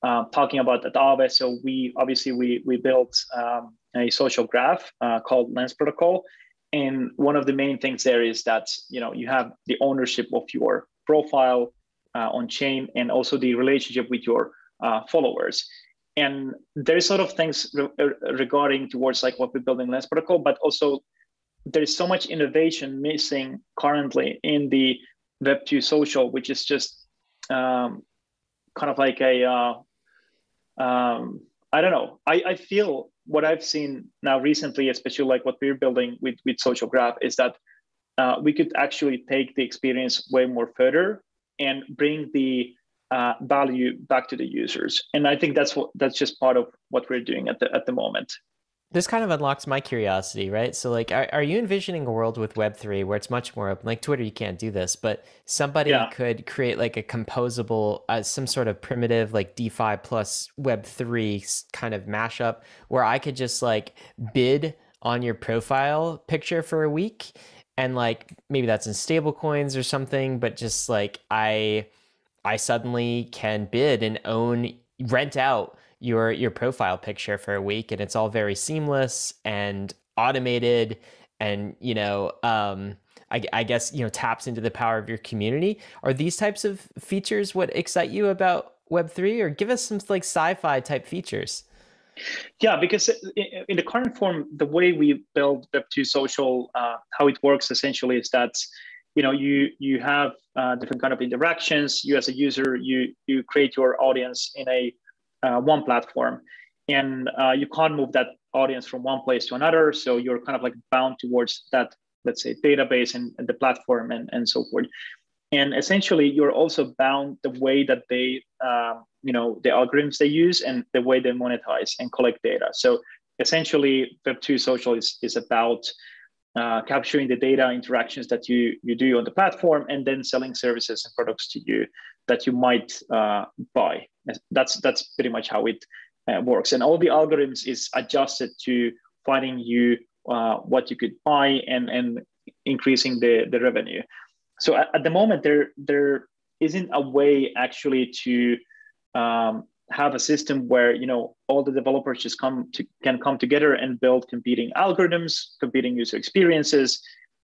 uh, talking about at. So we obviously we we built um, a social graph uh, called Lens Protocol, and one of the main things there is that you know you have the ownership of your profile uh, on chain and also the relationship with your uh, followers. And there's sort of things re- regarding towards like what we build in Lens Protocol, but also there's so much innovation missing currently in the Web2 social, which is just um, kind of like a uh, um, I don't know. I, I feel what I've seen now recently, especially like what we're building with with Social Graph, is that uh, we could actually take the experience way more further and bring the uh, value back to the users. And I think that's what that's just part of what we're doing at the at the moment this kind of unlocks my curiosity, right? So, like, are, are you envisioning a world with Web3 where it's much more open? Like Twitter, you can't do this, but somebody yeah. could create like a composable, uh, some sort of primitive, like DeFi plus Web3 kind of mashup where I could just like bid on your profile picture for a week. And like, maybe that's in stable coins or something, but just like, I, I suddenly can bid and own, rent out your your profile picture for a week and it's all very seamless and automated and you know um, I, I, guess you know taps into the power of your community. Are these types of features what excite you about web3 or give us some like sci-fi type features? Yeah because in the current form the way we build web2 social uh, how it works essentially is that you know you you have uh, different kind of interactions. You as a user you you create your audience in a uh, one platform. And uh, you can't move that audience from one place to another. So you're kind of like bound towards that let's say database and, and the platform and, and so forth. And essentially you're also bound the way that they um, you know the algorithms they use and the way they monetize and collect data. So essentially web2 social is, is about uh, capturing the data interactions that you you do on the platform and then selling services and products to you that you might uh, buy that's that's pretty much how it uh, works. And all the algorithms is adjusted to finding you uh, what you could buy and and increasing the the revenue. So at, at the moment there there isn't a way actually to um, have a system where you know all the developers just come to can come together and build competing algorithms competing user experiences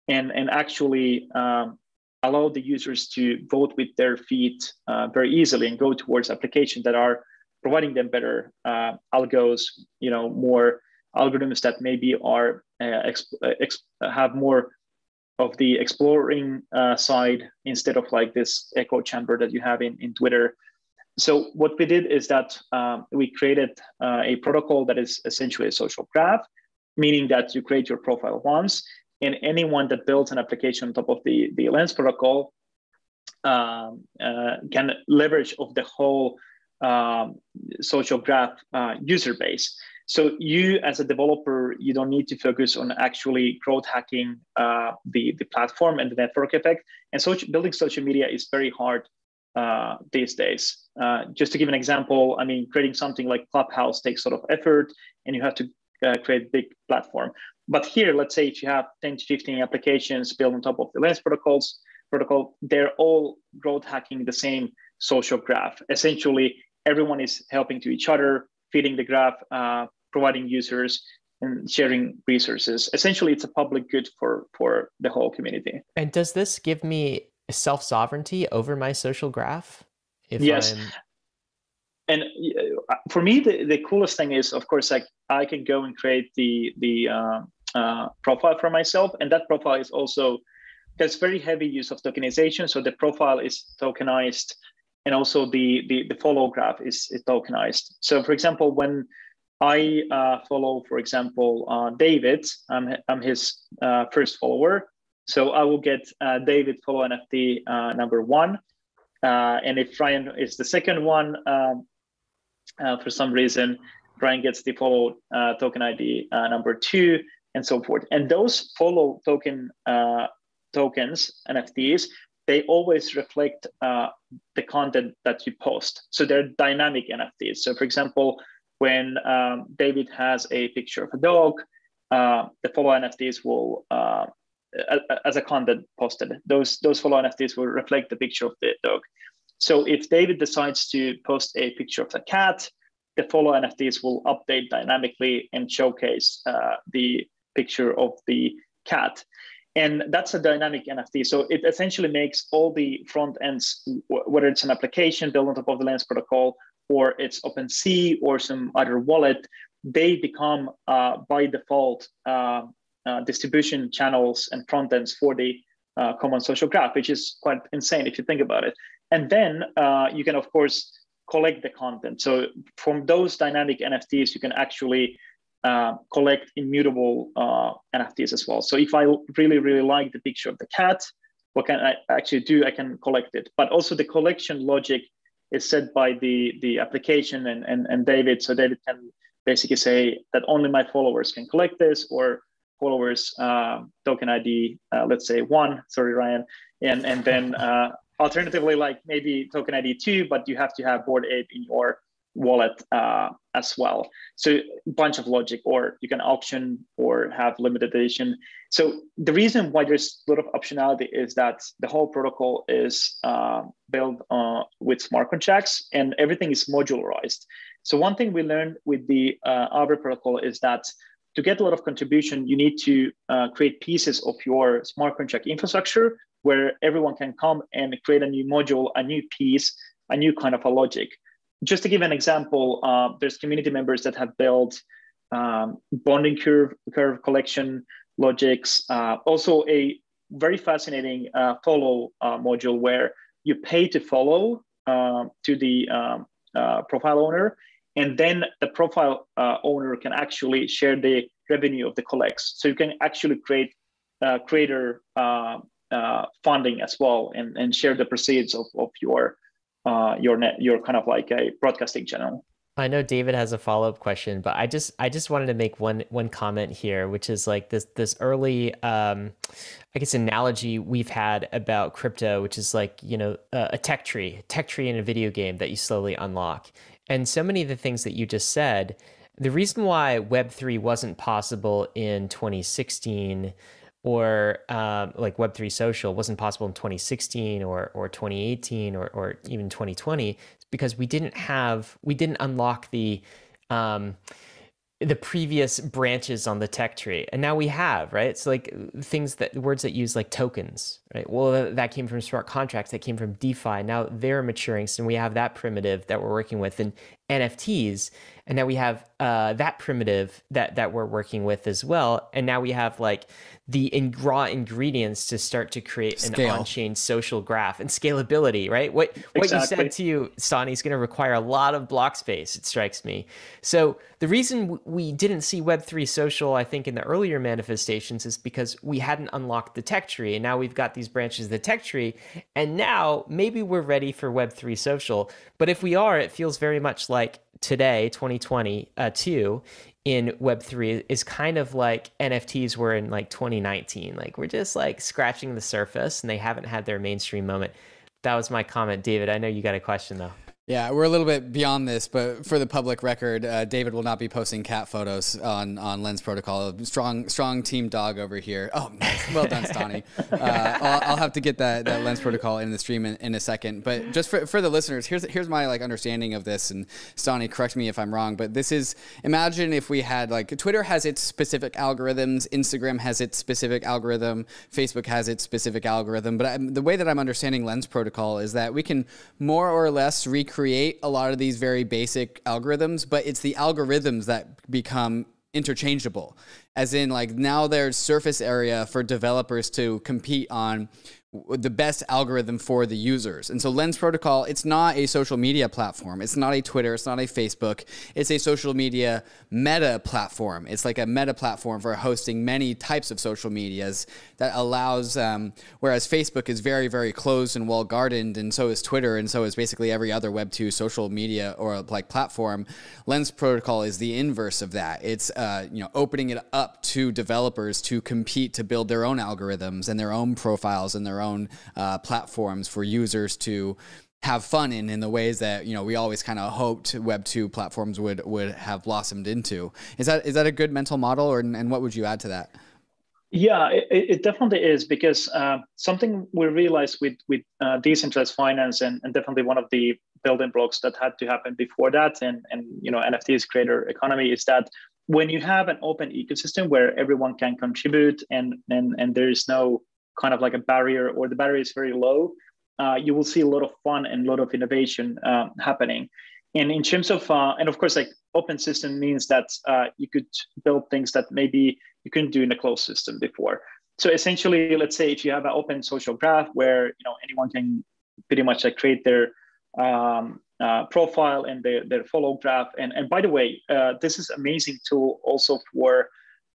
and and actually um, allow the users to vote with their feet uh, very easily and go towards applications that are providing them better uh, algos, you know, more algorithms that maybe are uh, exp- uh, exp- have more of the exploring uh, side instead of like this echo chamber that you have in, in Twitter. So what we did is that um, we created uh, a protocol that is essentially a social graph, meaning that you create your profile once, and anyone that builds an application on top of the, the Lens protocol um, uh, can leverage of the whole um, social graph uh, user base. So you, as a developer, you don't need to focus on actually growth hacking uh, the the platform and the network effect. And so building social media is very hard uh, these days. Uh, just to give an example, I mean, creating something like Clubhouse takes sort of effort, and you have to create a big platform. But here, let's say if you have 10 to 15 applications built on top of the Lens protocols protocol, they're all growth hacking the same social graph. Essentially, everyone is helping to each other, feeding the graph, uh, providing users and sharing resources. Essentially, it's a public good for for the whole community. And does this give me self sovereignty over my social graph? If yes. I'm... And uh, for me, the, the coolest thing is, of course, like I can go and create the the uh, uh, profile for myself, and that profile is also there's very heavy use of tokenization. So the profile is tokenized, and also the the, the follow graph is, is tokenized. So, for example, when I uh, follow, for example, uh, David. I'm, I'm his uh, first follower. So I will get uh, David follow NFT number one. And if Ryan is the second one, um, for some reason, Brian gets the follow token ID number two, and so forth. And those follow token tokens, NFTs, they always reflect the content that you post. So they're dynamic NFTs. So, for example, when um, David has a picture of a dog, uh, the follow NFTs will, uh, as a content posted, those those follow NFTs will reflect the picture of the dog. So if David decides to post a picture of the cat, the follow NFTs will update dynamically and showcase uh, the picture of the cat. And that's a dynamic NFT. So it essentially makes all the front ends, whether it's an application built on top of the Lens protocol or it's OpenSea or some other wallet, they become uh, by default uh, uh, distribution channels and front ends for the uh, common social graph, which is quite insane if you think about it. And then uh, you can, of course, collect the content. So from those dynamic NFTs, you can actually uh, collect immutable NFTs as well. So if I really, really like the picture of the cat, what can I actually do? I can collect it. But also the collection logic is set by the the application and, and and David. So David can basically say that only my followers can collect this, or followers uh, token ID, uh, let's say one. Sorry, Ryan, and and then uh, alternatively, like maybe token ID two, but you have to have Bored Ape in your wallet uh, as well. So bunch of logic, or you can auction or have limited edition. So the reason why there's a lot of optionality is that the whole protocol is uh, built uh, with smart contracts and everything is modularized. So one thing we learned with the uh, Aave protocol is that to get a lot of contribution, you need to uh, create pieces of your smart contract infrastructure where everyone can come and create a new module, a new piece, a new kind of a logic just to give an example, uh, there's community members that have built um, bonding curve curve collection logics. Uh, also, a very fascinating uh, follow uh, module where you pay to follow um, to the um, uh, profile owner, and then the profile uh, owner can actually share the revenue of the collects. So you can actually create creator funding as well and, and share the proceeds of, of your uh, your net your kind of like a broadcasting channel. I know David has a follow up question, but I just I just wanted to make one one comment here, which is like this this early um, I guess analogy we've had about crypto, which is like you know a, a tech tree, tech tree in a video game that you slowly unlock, and so many of the things that you just said. The reason why Web three wasn't possible in 2016 or um, like Web3 social wasn't possible in 2016 or, or 2018 or, or even 2020 because we didn't have, we didn't unlock the, um, the previous branches on the tech tree. And now we have right? It's like things that words that use like tokens right well that came from smart contracts that came from defi now they're maturing so we have that primitive that we're working with and NFTs, and now we have uh, that primitive that that we're working with as well, and now we have like the in- raw ingredients to start to create Scale. an on-chain social graph and scalability, right? What what exactly. you said to you, Stani, is going to require a lot of block space. It strikes me. So the reason we didn't see Web three social, I think, in the earlier manifestations is because we hadn't unlocked the tech tree, and now we've got these branches of the tech tree, and now maybe we're ready for Web three social. But if we are, it feels very much like today, 2022, uh, in Web3 is kind of like NFTs were in like 2019. Like we're just like scratching the surface and they haven't had their mainstream moment. That was my comment. David, I know you got a question though. Yeah, we're a little bit beyond this, but for the public record, uh, David will not be posting cat photos on, on Lens Protocol. Strong strong team dog over here. Oh, nice. well done, Stani. Uh, I'll, I'll, have to get that, that Lens Protocol in the stream in, in a second. But just for, for the listeners, here's here's my like understanding of this. And Stani, correct me if I'm wrong, but this is imagine if we had like Twitter has its specific algorithms, Instagram has its specific algorithm, Facebook has its specific algorithm. But I, the way that I'm understanding Lens Protocol is that we can more or less recreate create a lot of these very basic algorithms, but it's the algorithms that become interchangeable. As in, like, now there's surface area for developers to compete on the best algorithm for the users. And so Lens Protocol, it's not a social media platform. It's not a Twitter. It's not a Facebook. It's a social media meta platform. It's like a meta platform for hosting many types of social medias that allows, um, whereas Facebook is very, very closed and well gardened, and so is Twitter, and so is basically every other Web2 social media or like platform. Lens Protocol is the inverse of that. It's uh, you know opening it up to developers to compete to build their own algorithms and their own profiles and their own uh, platforms for users to have fun in in the ways that you know we always kind of hoped Web two platforms would would have blossomed into. Is that is that a good mental model, or and what would you add to that? Yeah, it, it definitely is because uh, something we realized with with uh, decentralized finance and, and definitely one of the building blocks that had to happen before that and and you know NFTs creator economy is that when you have an open ecosystem where everyone can contribute and and and there is no kind of like a barrier or the barrier is very low, uh, you will see a lot of fun and a lot of innovation uh, happening. And in terms of, uh, and of course, like open system means that uh, you could build things that maybe you couldn't do in a closed system before. So essentially, let's say if you have an open social graph where you know anyone can pretty much like create their um, uh, profile and their, their follow graph. And, and by the way, uh, this is amazing tool also for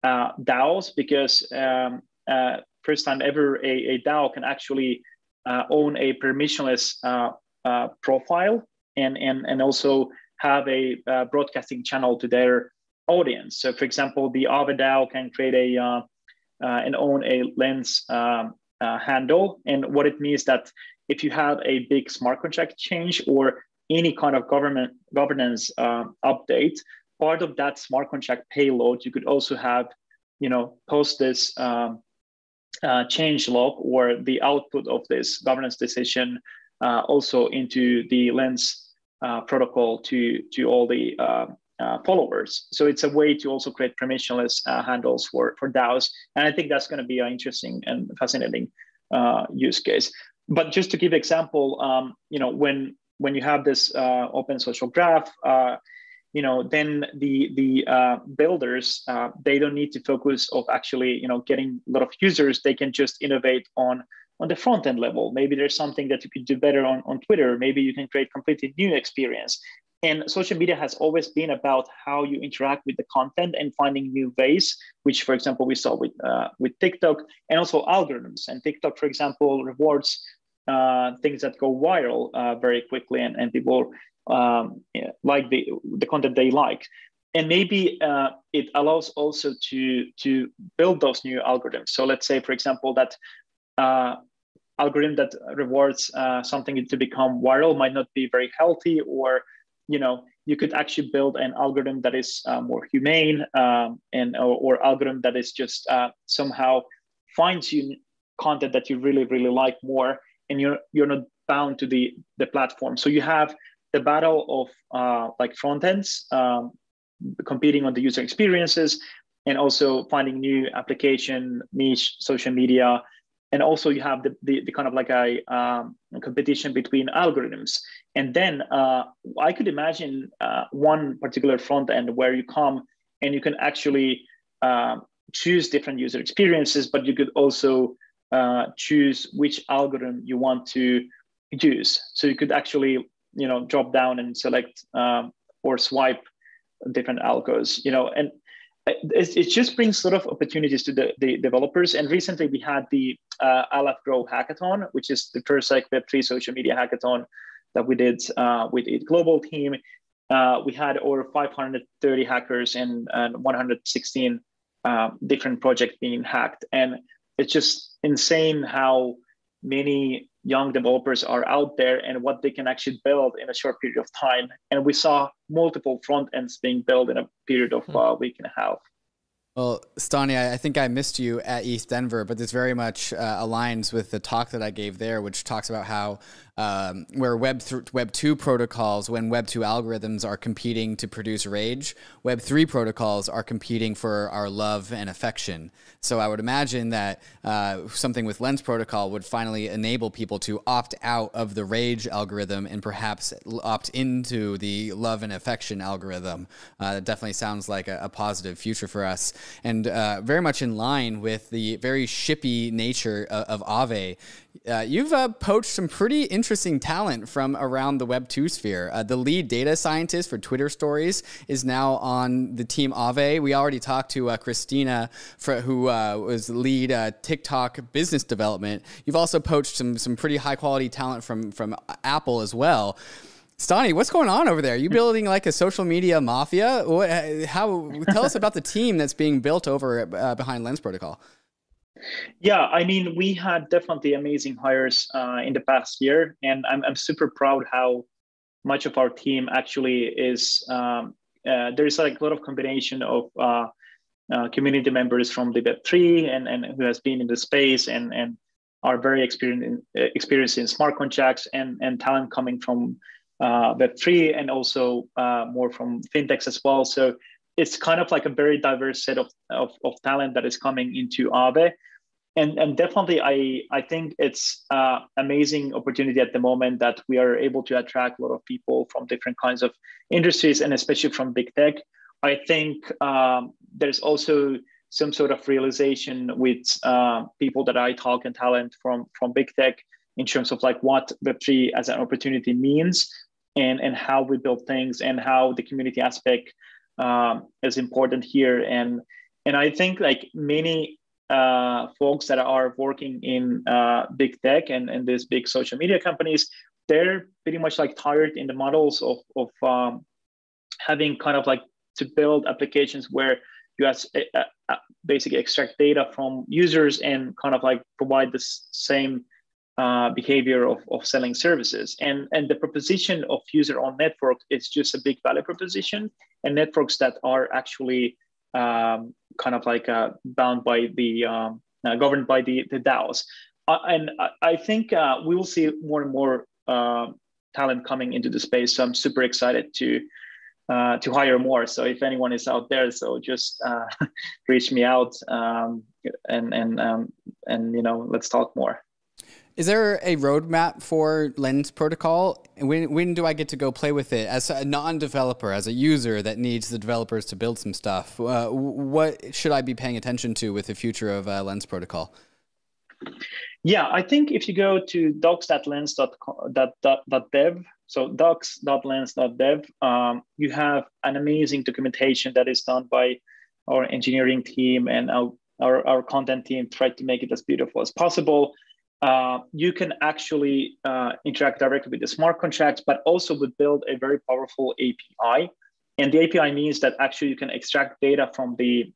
uh, DAOs because um, uh, first time ever a, a DAO can actually uh, own a permissionless uh, uh, profile and, and, and also have a uh, broadcasting channel to their audience. So, for example, the Aave DAO can create a uh, and own a lens um, handle. And what it means that if you have a big smart contract change or any kind of government governance update, part of that smart contract payload, you could also have, you know, post this um, uh, change log or the output of this governance decision uh, also into the Lens uh, protocol to, to all the uh, followers. So it's a way to also create permissionless handles for, for DAOs. And I think that's going to be an interesting and fascinating use case. But just to give example, um, you know, when when you have this open social graph, you know then the the uh, builders uh, they don't need to focus of actually you know getting a lot of users. They can just innovate on on the front end level. Maybe there's something that you could do better on, on twitter. Maybe you can create completely new experience. And social media has always been about how you interact with the content and finding new ways which for example we saw with uh, with tiktok and also algorithms. And tiktok for example rewards uh, things that go viral uh, very quickly and, and people um, like the the content they like and maybe uh, it allows also to to build those new algorithms. So let's say for example that uh, algorithm that rewards uh, something to become viral might not be very healthy or you know you could actually build an algorithm that is uh, more humane um, and or, or, algorithm that is just uh, somehow finds you content that you really really like more and you're you're not bound to the the platform. So you have the battle of uh, like front ends, um, competing on the user experiences, and also finding new application niche social media. And also you have the, the, the kind of like a, um, competition between algorithms. And then uh, i could imagine uh, one particular front end where you come and you can actually uh, choose different user experiences but you could also uh, choose which algorithm you want to use. So you could actually you know drop down and select um, or swipe different algos you know and it, it just brings sort of opportunities to the, the developers. And recently we had the uh, LFGrow hackathon, which is the first like Web3 social media hackathon that we did uh, with a global team. Uh, we had over 530 hackers and, and 116 uh, different projects being hacked. And it's just insane how many young developers are out there and what they can actually build in a short period of time. And we saw multiple front ends being built in a period of hmm. a week and a half. Well, Stani, I think I missed you at ETHDenver, but this very much uh, aligns with the talk that I gave there, which talks about how um, where Web th- Web two protocols, when Web two algorithms are competing to produce rage, Web three protocols are competing for our love and affection. So I would imagine that uh, something with Lens Protocol would finally enable people to opt out of the rage algorithm and perhaps opt into the love and affection algorithm. Uh, that definitely sounds like a, a, positive future for us, and uh, very much in line with the very shippy nature of, of. Uh, you've uh, poached some pretty interesting talent from around the Web 2 sphere. Uh, the lead data scientist for Twitter Stories is now on the team Aave. We already talked to uh, Christina, for, who uh, was lead uh, TikTok business development. You've also poached some, some pretty high quality talent from, from Apple as well. Stani, what's going on over there? Are you building like a social media mafia? What, how, tell us about the team that's being built over behind Lens Protocol. Yeah, I mean, we had definitely amazing hires uh, in the past year, and I'm, I'm super proud how much of our team actually is. Um, uh, there's like a lot of combination of uh, uh community members from the Web3 and, and who has been in the space and, and are very experienced in, experienced in smart contracts and, and talent coming from uh, Web3 and also uh, more from fintechs as well. So it's kind of like a very diverse set of, of, of talent that is coming into Aave and and definitely i i think it's uh, amazing opportunity at the moment that we are able to attract a lot of people from different kinds of industries and especially from big tech. I think um, there's also some sort of realization with uh, people that i talk and talent from from big tech in terms of like what web3 as an opportunity means and and how we build things and how the community aspect um, is important here. And and i think like many uh, folks that are working in uh, big tech and, and these big social media companies, they're pretty much like tired in the models of, of um, having kind of like to build applications where you have, uh, uh, basically extract data from users and kind of like provide the same uh, behavior of, of selling services. And, and the proposition of user on network is just a big value proposition. And networks that are actually um, kind of like uh, bound by the um, uh, governed by the the DAOs. Uh, and I, I think uh, we will see more and more um, talent coming into the space. So I'm super excited to uh, to hire more. So if anyone is out there, so just uh, reach me out um, and and um, and you know let's talk more. Is there a roadmap for Lens Protocol? When when do I get to go play with it as a non-developer, as a user that needs the developers to build some stuff? Uh, what should I be paying attention to with the future of uh, Lens Protocol? Yeah, I think if you go to docs.lens.dev, so docs.lens.dev, um, you have an amazing documentation that is done by our engineering team and our, our, our content team, try to make it as beautiful as possible uh, you can actually uh, interact directly with the smart contracts, but also would build a very powerful API. And the API means that actually you can extract data from the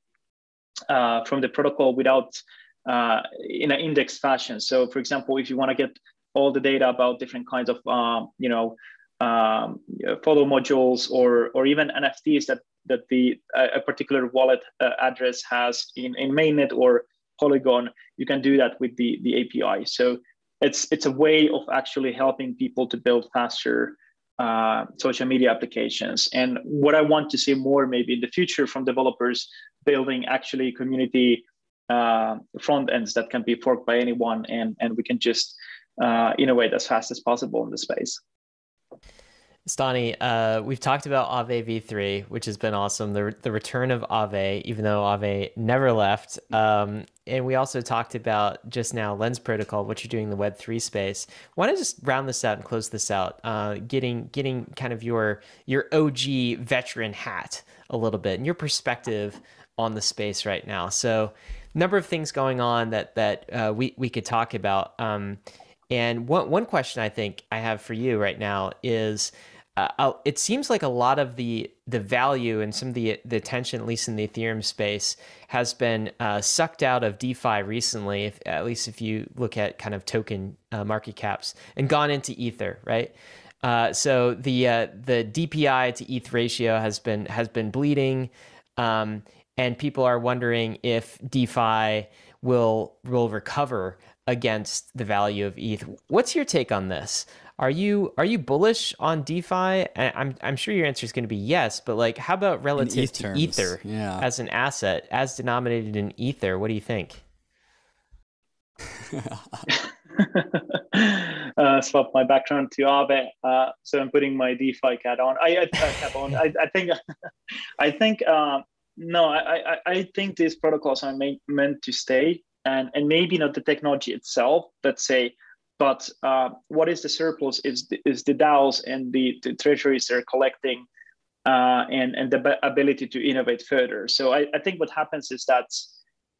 uh, from the protocol without uh, in an index fashion. So, for example, if you want to get all the data about different kinds of um, you know um, follow modules or or even NFTs that that the a particular wallet uh, address has in in mainnet or Polygon, you can do that with the, the API. So it's it's a way of actually helping people to build faster uh, social media applications. And what I want to see more maybe in the future from developers building actually community uh, front ends that can be forked by anyone, and and we can just uh, innovate as fast as possible in the space. Stani, uh, we've talked about Aave v3, which has been awesome. The, the return of Aave, even though Aave never left. Um, and we also talked about just now Lens Protocol, what you're doing in the Web3 space. Want to just round this out and close this out, uh, getting getting kind of your your OG veteran hat a little bit and your perspective on the space right now. So, number of things going on that that uh, we we could talk about. Um, and one one question I think I have for you right now is uh, it seems like a lot of the the value and some of the the attention, at least in the Ethereum space, has been uh, sucked out of DeFi recently. If, at least if you look at kind of token uh, market caps and gone into Ether, right? Uh, so the uh, the DPI to ETH ratio has been has been bleeding, um, and people are wondering if DeFi will will recover against the value of ETH. What's your take on this? Are you are you bullish on DeFi? I'm I'm sure your answer is going to be yes, but like, how about relative ETH to terms. Ether yeah. as an asset, as denominated in Ether? What do you think? uh, swap my background to Aave, uh, so I'm putting my DeFi cat on. I, I uh, cap on. I, I think I think uh, no, I, I I think these protocols are made, meant to stay, and and maybe not the technology itself. Let's say but uh, what is the surplus is the, is the DAOs and the, the treasuries they're collecting uh, and, and the ability to innovate further. So I, I think what happens is that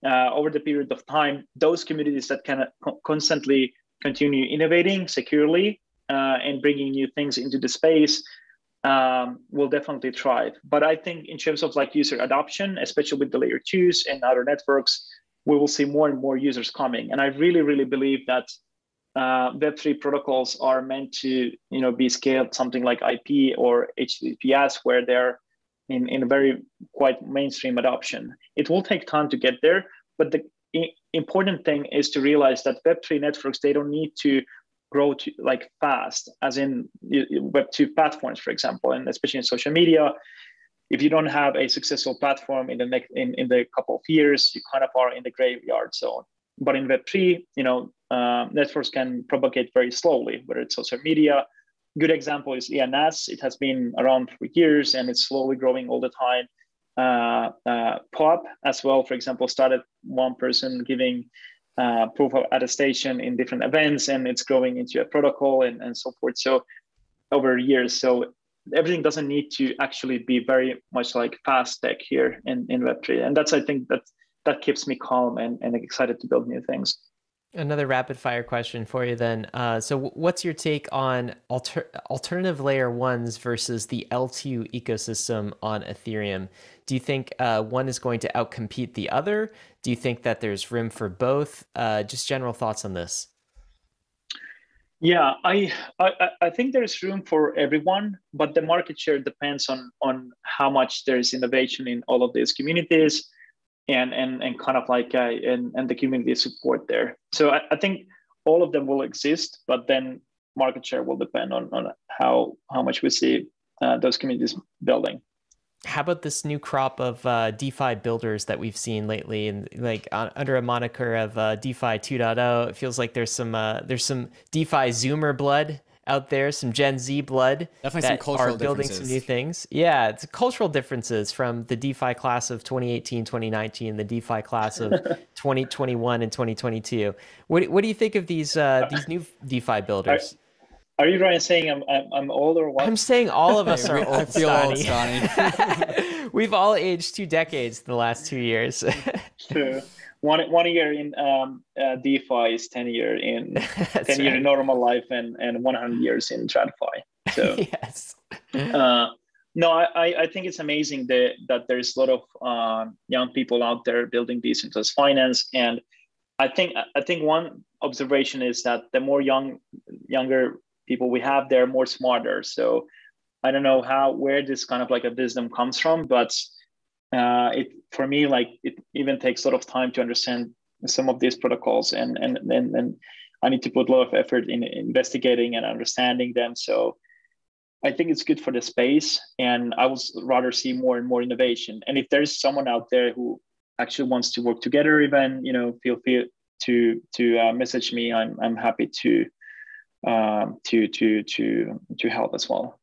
uh, over the period of time, those communities that can constantly continue innovating securely uh, and bringing new things into the space um, will definitely thrive. But I think in terms of like user adoption, especially with the layer twos and other networks, we will see more and more users coming. And I really, really believe that uh, Web3 protocols are meant to, you know, be scaled something like IP or HTTPS, where they're in, in a very quite mainstream adoption. It will take time to get there, but the I- important thing is to realize that Web3 networks they don't need to grow to like fast, as in Web2 platforms, for example, and especially in social media. If you don't have a successful platform in the next in, in the couple of years, you kind of are in the graveyard zone. But in Web3, you know, uh, networks can propagate very slowly, whether it's social media. Good example is ENS. It has been around for years and it's slowly growing all the time. Uh, uh, POAP as well, for example, started one person giving uh, proof of attestation in different events and it's growing into a protocol and, and so forth. So over years, so everything doesn't need to actually be very much like fast tech here in, in Web3. And that's, I think that that keeps me calm and, and excited to build new things. Another rapid fire question for you then. Uh, so, what's your take on alter- alternative layer ones versus the L2 ecosystem on Ethereum? Do you think uh, one is going to outcompete the other? Do you think that there's room for both? Uh, just general thoughts on this. Yeah, I, I I think there's room for everyone, but the market share depends on on how much there is innovation in all of these communities and and and kind of like uh, and and the community support there. So I, I think all of them will exist, but then market share will depend on on how how much we see uh, those communities building. How about this new crop of uh, DeFi builders that we've seen lately, and like uh, under a moniker of uh, DeFi 2.0? It feels like there's some uh, there's some DeFi Zoomer blood out there, some Gen Z blood Definitely that are building some new things. Yeah, it's cultural differences from the DeFi class of 2018, 2019, the DeFi class of 2021 and 2022. What, what do you think of these uh, these new DeFi builders? Are, are you Ryan saying I'm, I'm, I'm old or what? I'm saying all of us are old. I feel old, Stani. We've all aged two decades in the last two years. True one one year in um, uh, DeFi is ten year in ten right. year in normal life and and one hundred years in TradFi. So yes. uh, no, I, I think it's amazing that that there's a lot of uh, young people out there building decentralized finance, and I think I think one observation is that the more young younger people we have, they're more smarter. So I don't know how where this kind of like a wisdom comes from, but uh, it for me like it even takes a lot of time to understand some of these protocols and and and, and I need to put a lot of effort in investigating and understanding them. So I think it's good for the space, and I would rather see more and more innovation. And if there's someone out there who actually wants to work together, even you know, feel free to to uh, message me. I'm I'm happy to um, to to to to help as well.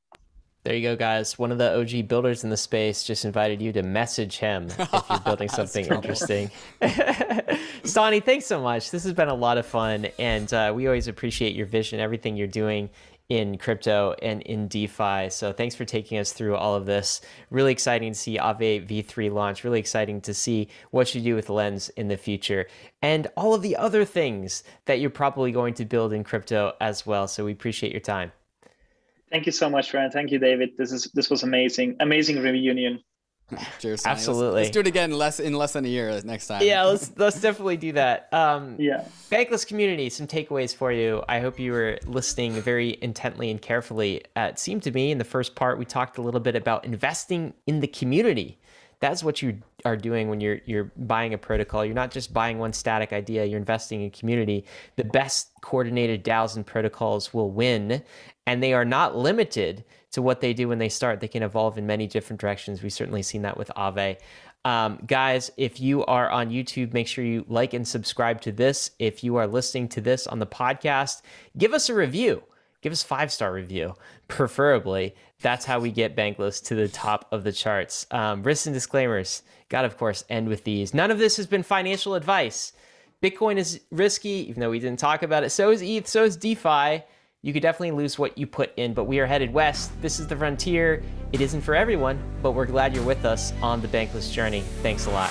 There you go, guys. One of the OG builders in the space just invited you to message him if you're building something interesting. Stani, thanks so much. This has been a lot of fun, and uh, we always appreciate your vision, everything you're doing in crypto and in DeFi. So thanks for taking us through all of this. Really exciting to see Aave V3 launch. Really exciting to see what you do with Lens in the future and all of the other things that you're probably going to build in crypto as well. So we appreciate your time. Thank you so much, Ryan. Thank you, David. This is this was amazing. Amazing reunion. Cheers. Absolutely. Let's, let's, do it again less in less than a year next time. Yeah, let's let's definitely do that. Um, yeah. Bankless community, some takeaways for you. I hope you were listening very intently and carefully. Uh, it seemed to me in the first part we talked a little bit about investing in the community that's what you are doing when you're you're buying a protocol. You're not just buying one static idea, you're investing in community. The best coordinated DAOs and protocols will win, and they are not limited to what they do when they start. They can evolve in many different directions. We've certainly seen that with Aave. Um, guys, if you are on YouTube, make sure you like and subscribe to this. If you are listening to this on the podcast, give us a review give us five star review, preferably. That's how we get Bankless to the top of the charts. Um, risks and disclaimers. Got to, of course, end with these. None of this has been financial advice. Bitcoin is risky, even though we didn't talk about it. So is ETH, so is DeFi. You could definitely lose what you put in, but we are headed west. This is the frontier. It isn't for everyone, but we're glad you're with us on the Bankless journey. Thanks a lot.